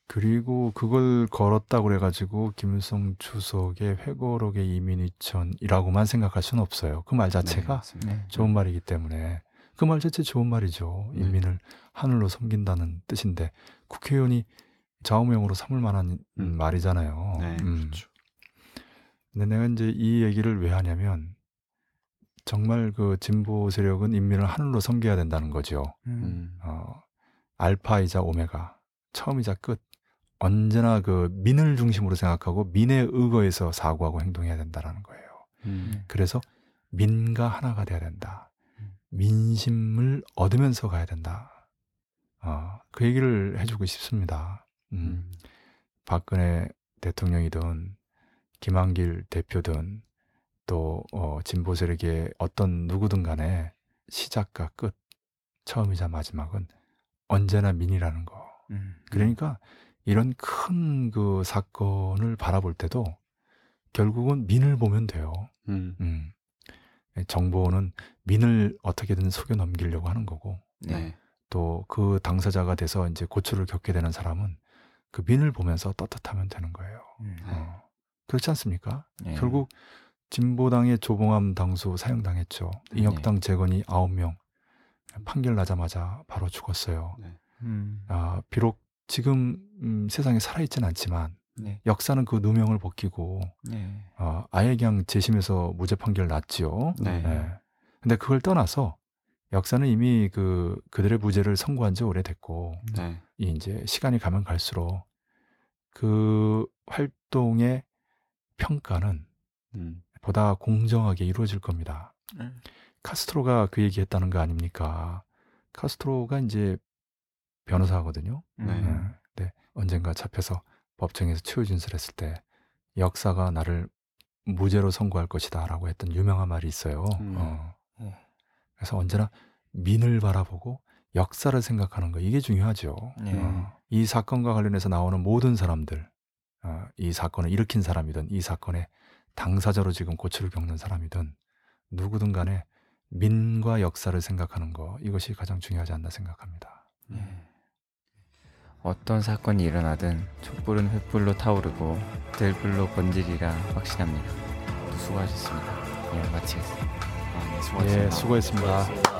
그리고 그걸 걸었다고 그래가지고 김일성 주석의 회고록의 이민이천이라고만 생각할 수는 없어요. 그말 네, 자체가 맞습니다. 네. 좋은 말이기 때문에 그 말 자체 좋은 말이죠. 네. 인민을 하늘로 섬긴다는 뜻인데 국회의원이 좌우명으로 삼을 만한 음. 말이잖아요. 네, 음. 그렇죠. 근데 내가 이제 이 얘기를 왜 하냐면 정말 그 진보 세력은 인민을 하늘로 섬겨야 된다는 거죠. 음. 음. 어, 알파이자 오메가, 처음이자 끝. 언제나 그 민을 중심으로 생각하고 민에 의거해서 사고하고 행동해야 된다라는 거예요. 음. 그래서 민과 하나가 돼야 된다. 음. 민심을 얻으면서 가야 된다. 어, 그 얘기를 해주고 싶습니다. 음, 음. 박근혜 대통령이든 김한길 대표든 또 어, 진보 세력의 어떤 누구든 간에 시작과 끝, 처음이자 마지막은 언제나 민이라는 거. 음. 그러니까 이런 큰 그 사건을 바라볼 때도 결국은 민을 보면 돼요. 음. 음. 정보는 민을 어떻게든 속여 넘기려고 하는 거고 네. 네. 또그 당사자가 돼서 이제 고초를 겪게 되는 사람은 그 민을 보면서 떳떳하면 되는 거예요. 음. 어. 그렇지 않습니까? 네. 결국 진보당의 조봉암 당수 사형당했죠. 네. 인혁당 재건이 9명 판결 나자마자 바로 죽었어요. 네. 음. 아, 비록 지금 음, 세상에 살아있진 않지만 네. 역사는 그 누명을 벗기고 네. 어, 아예 그냥 재심에서 무죄 판결 났지요. 네. 예. 근데 그걸 떠나서 역사는 이미 그 그들의 무죄를 선고한 지 오래됐고 네. 이 이제 시간이 가면 갈수록 그 활동의 평가는 음. 보다 공정하게 이루어질 겁니다. 음. 카스트로가 그 얘기했다는 거 아닙니까? 카스트로가 이제 변호사거든요. 네. 예. 근데 언젠가 잡혀서 법정에서 최후 진술했을 때 역사가 나를 무죄로 선고할 것이다라고 했던 유명한 말이 있어요. 음. 어. 네. 그래서 언제나 민을 바라보고 역사를 생각하는 거 이게 중요하죠. 네. 어. 이 사건과 관련해서 나오는 모든 사람들, 어, 이 사건을 일으킨 사람이든 이 사건의 당사자로 지금 고초를 겪는 사람이든 누구든 간에 민과 역사를 생각하는 거 이것이 가장 중요하지 않나 생각합니다. 네. 어떤 사건이 일어나든 촛불은 횃불로 타오르고 들불로 번지리라 확신합니다. 수고하셨습니다. 예, 마치겠습니다. 아, 네, 예, 수고하셨습니다. 수고했습니다.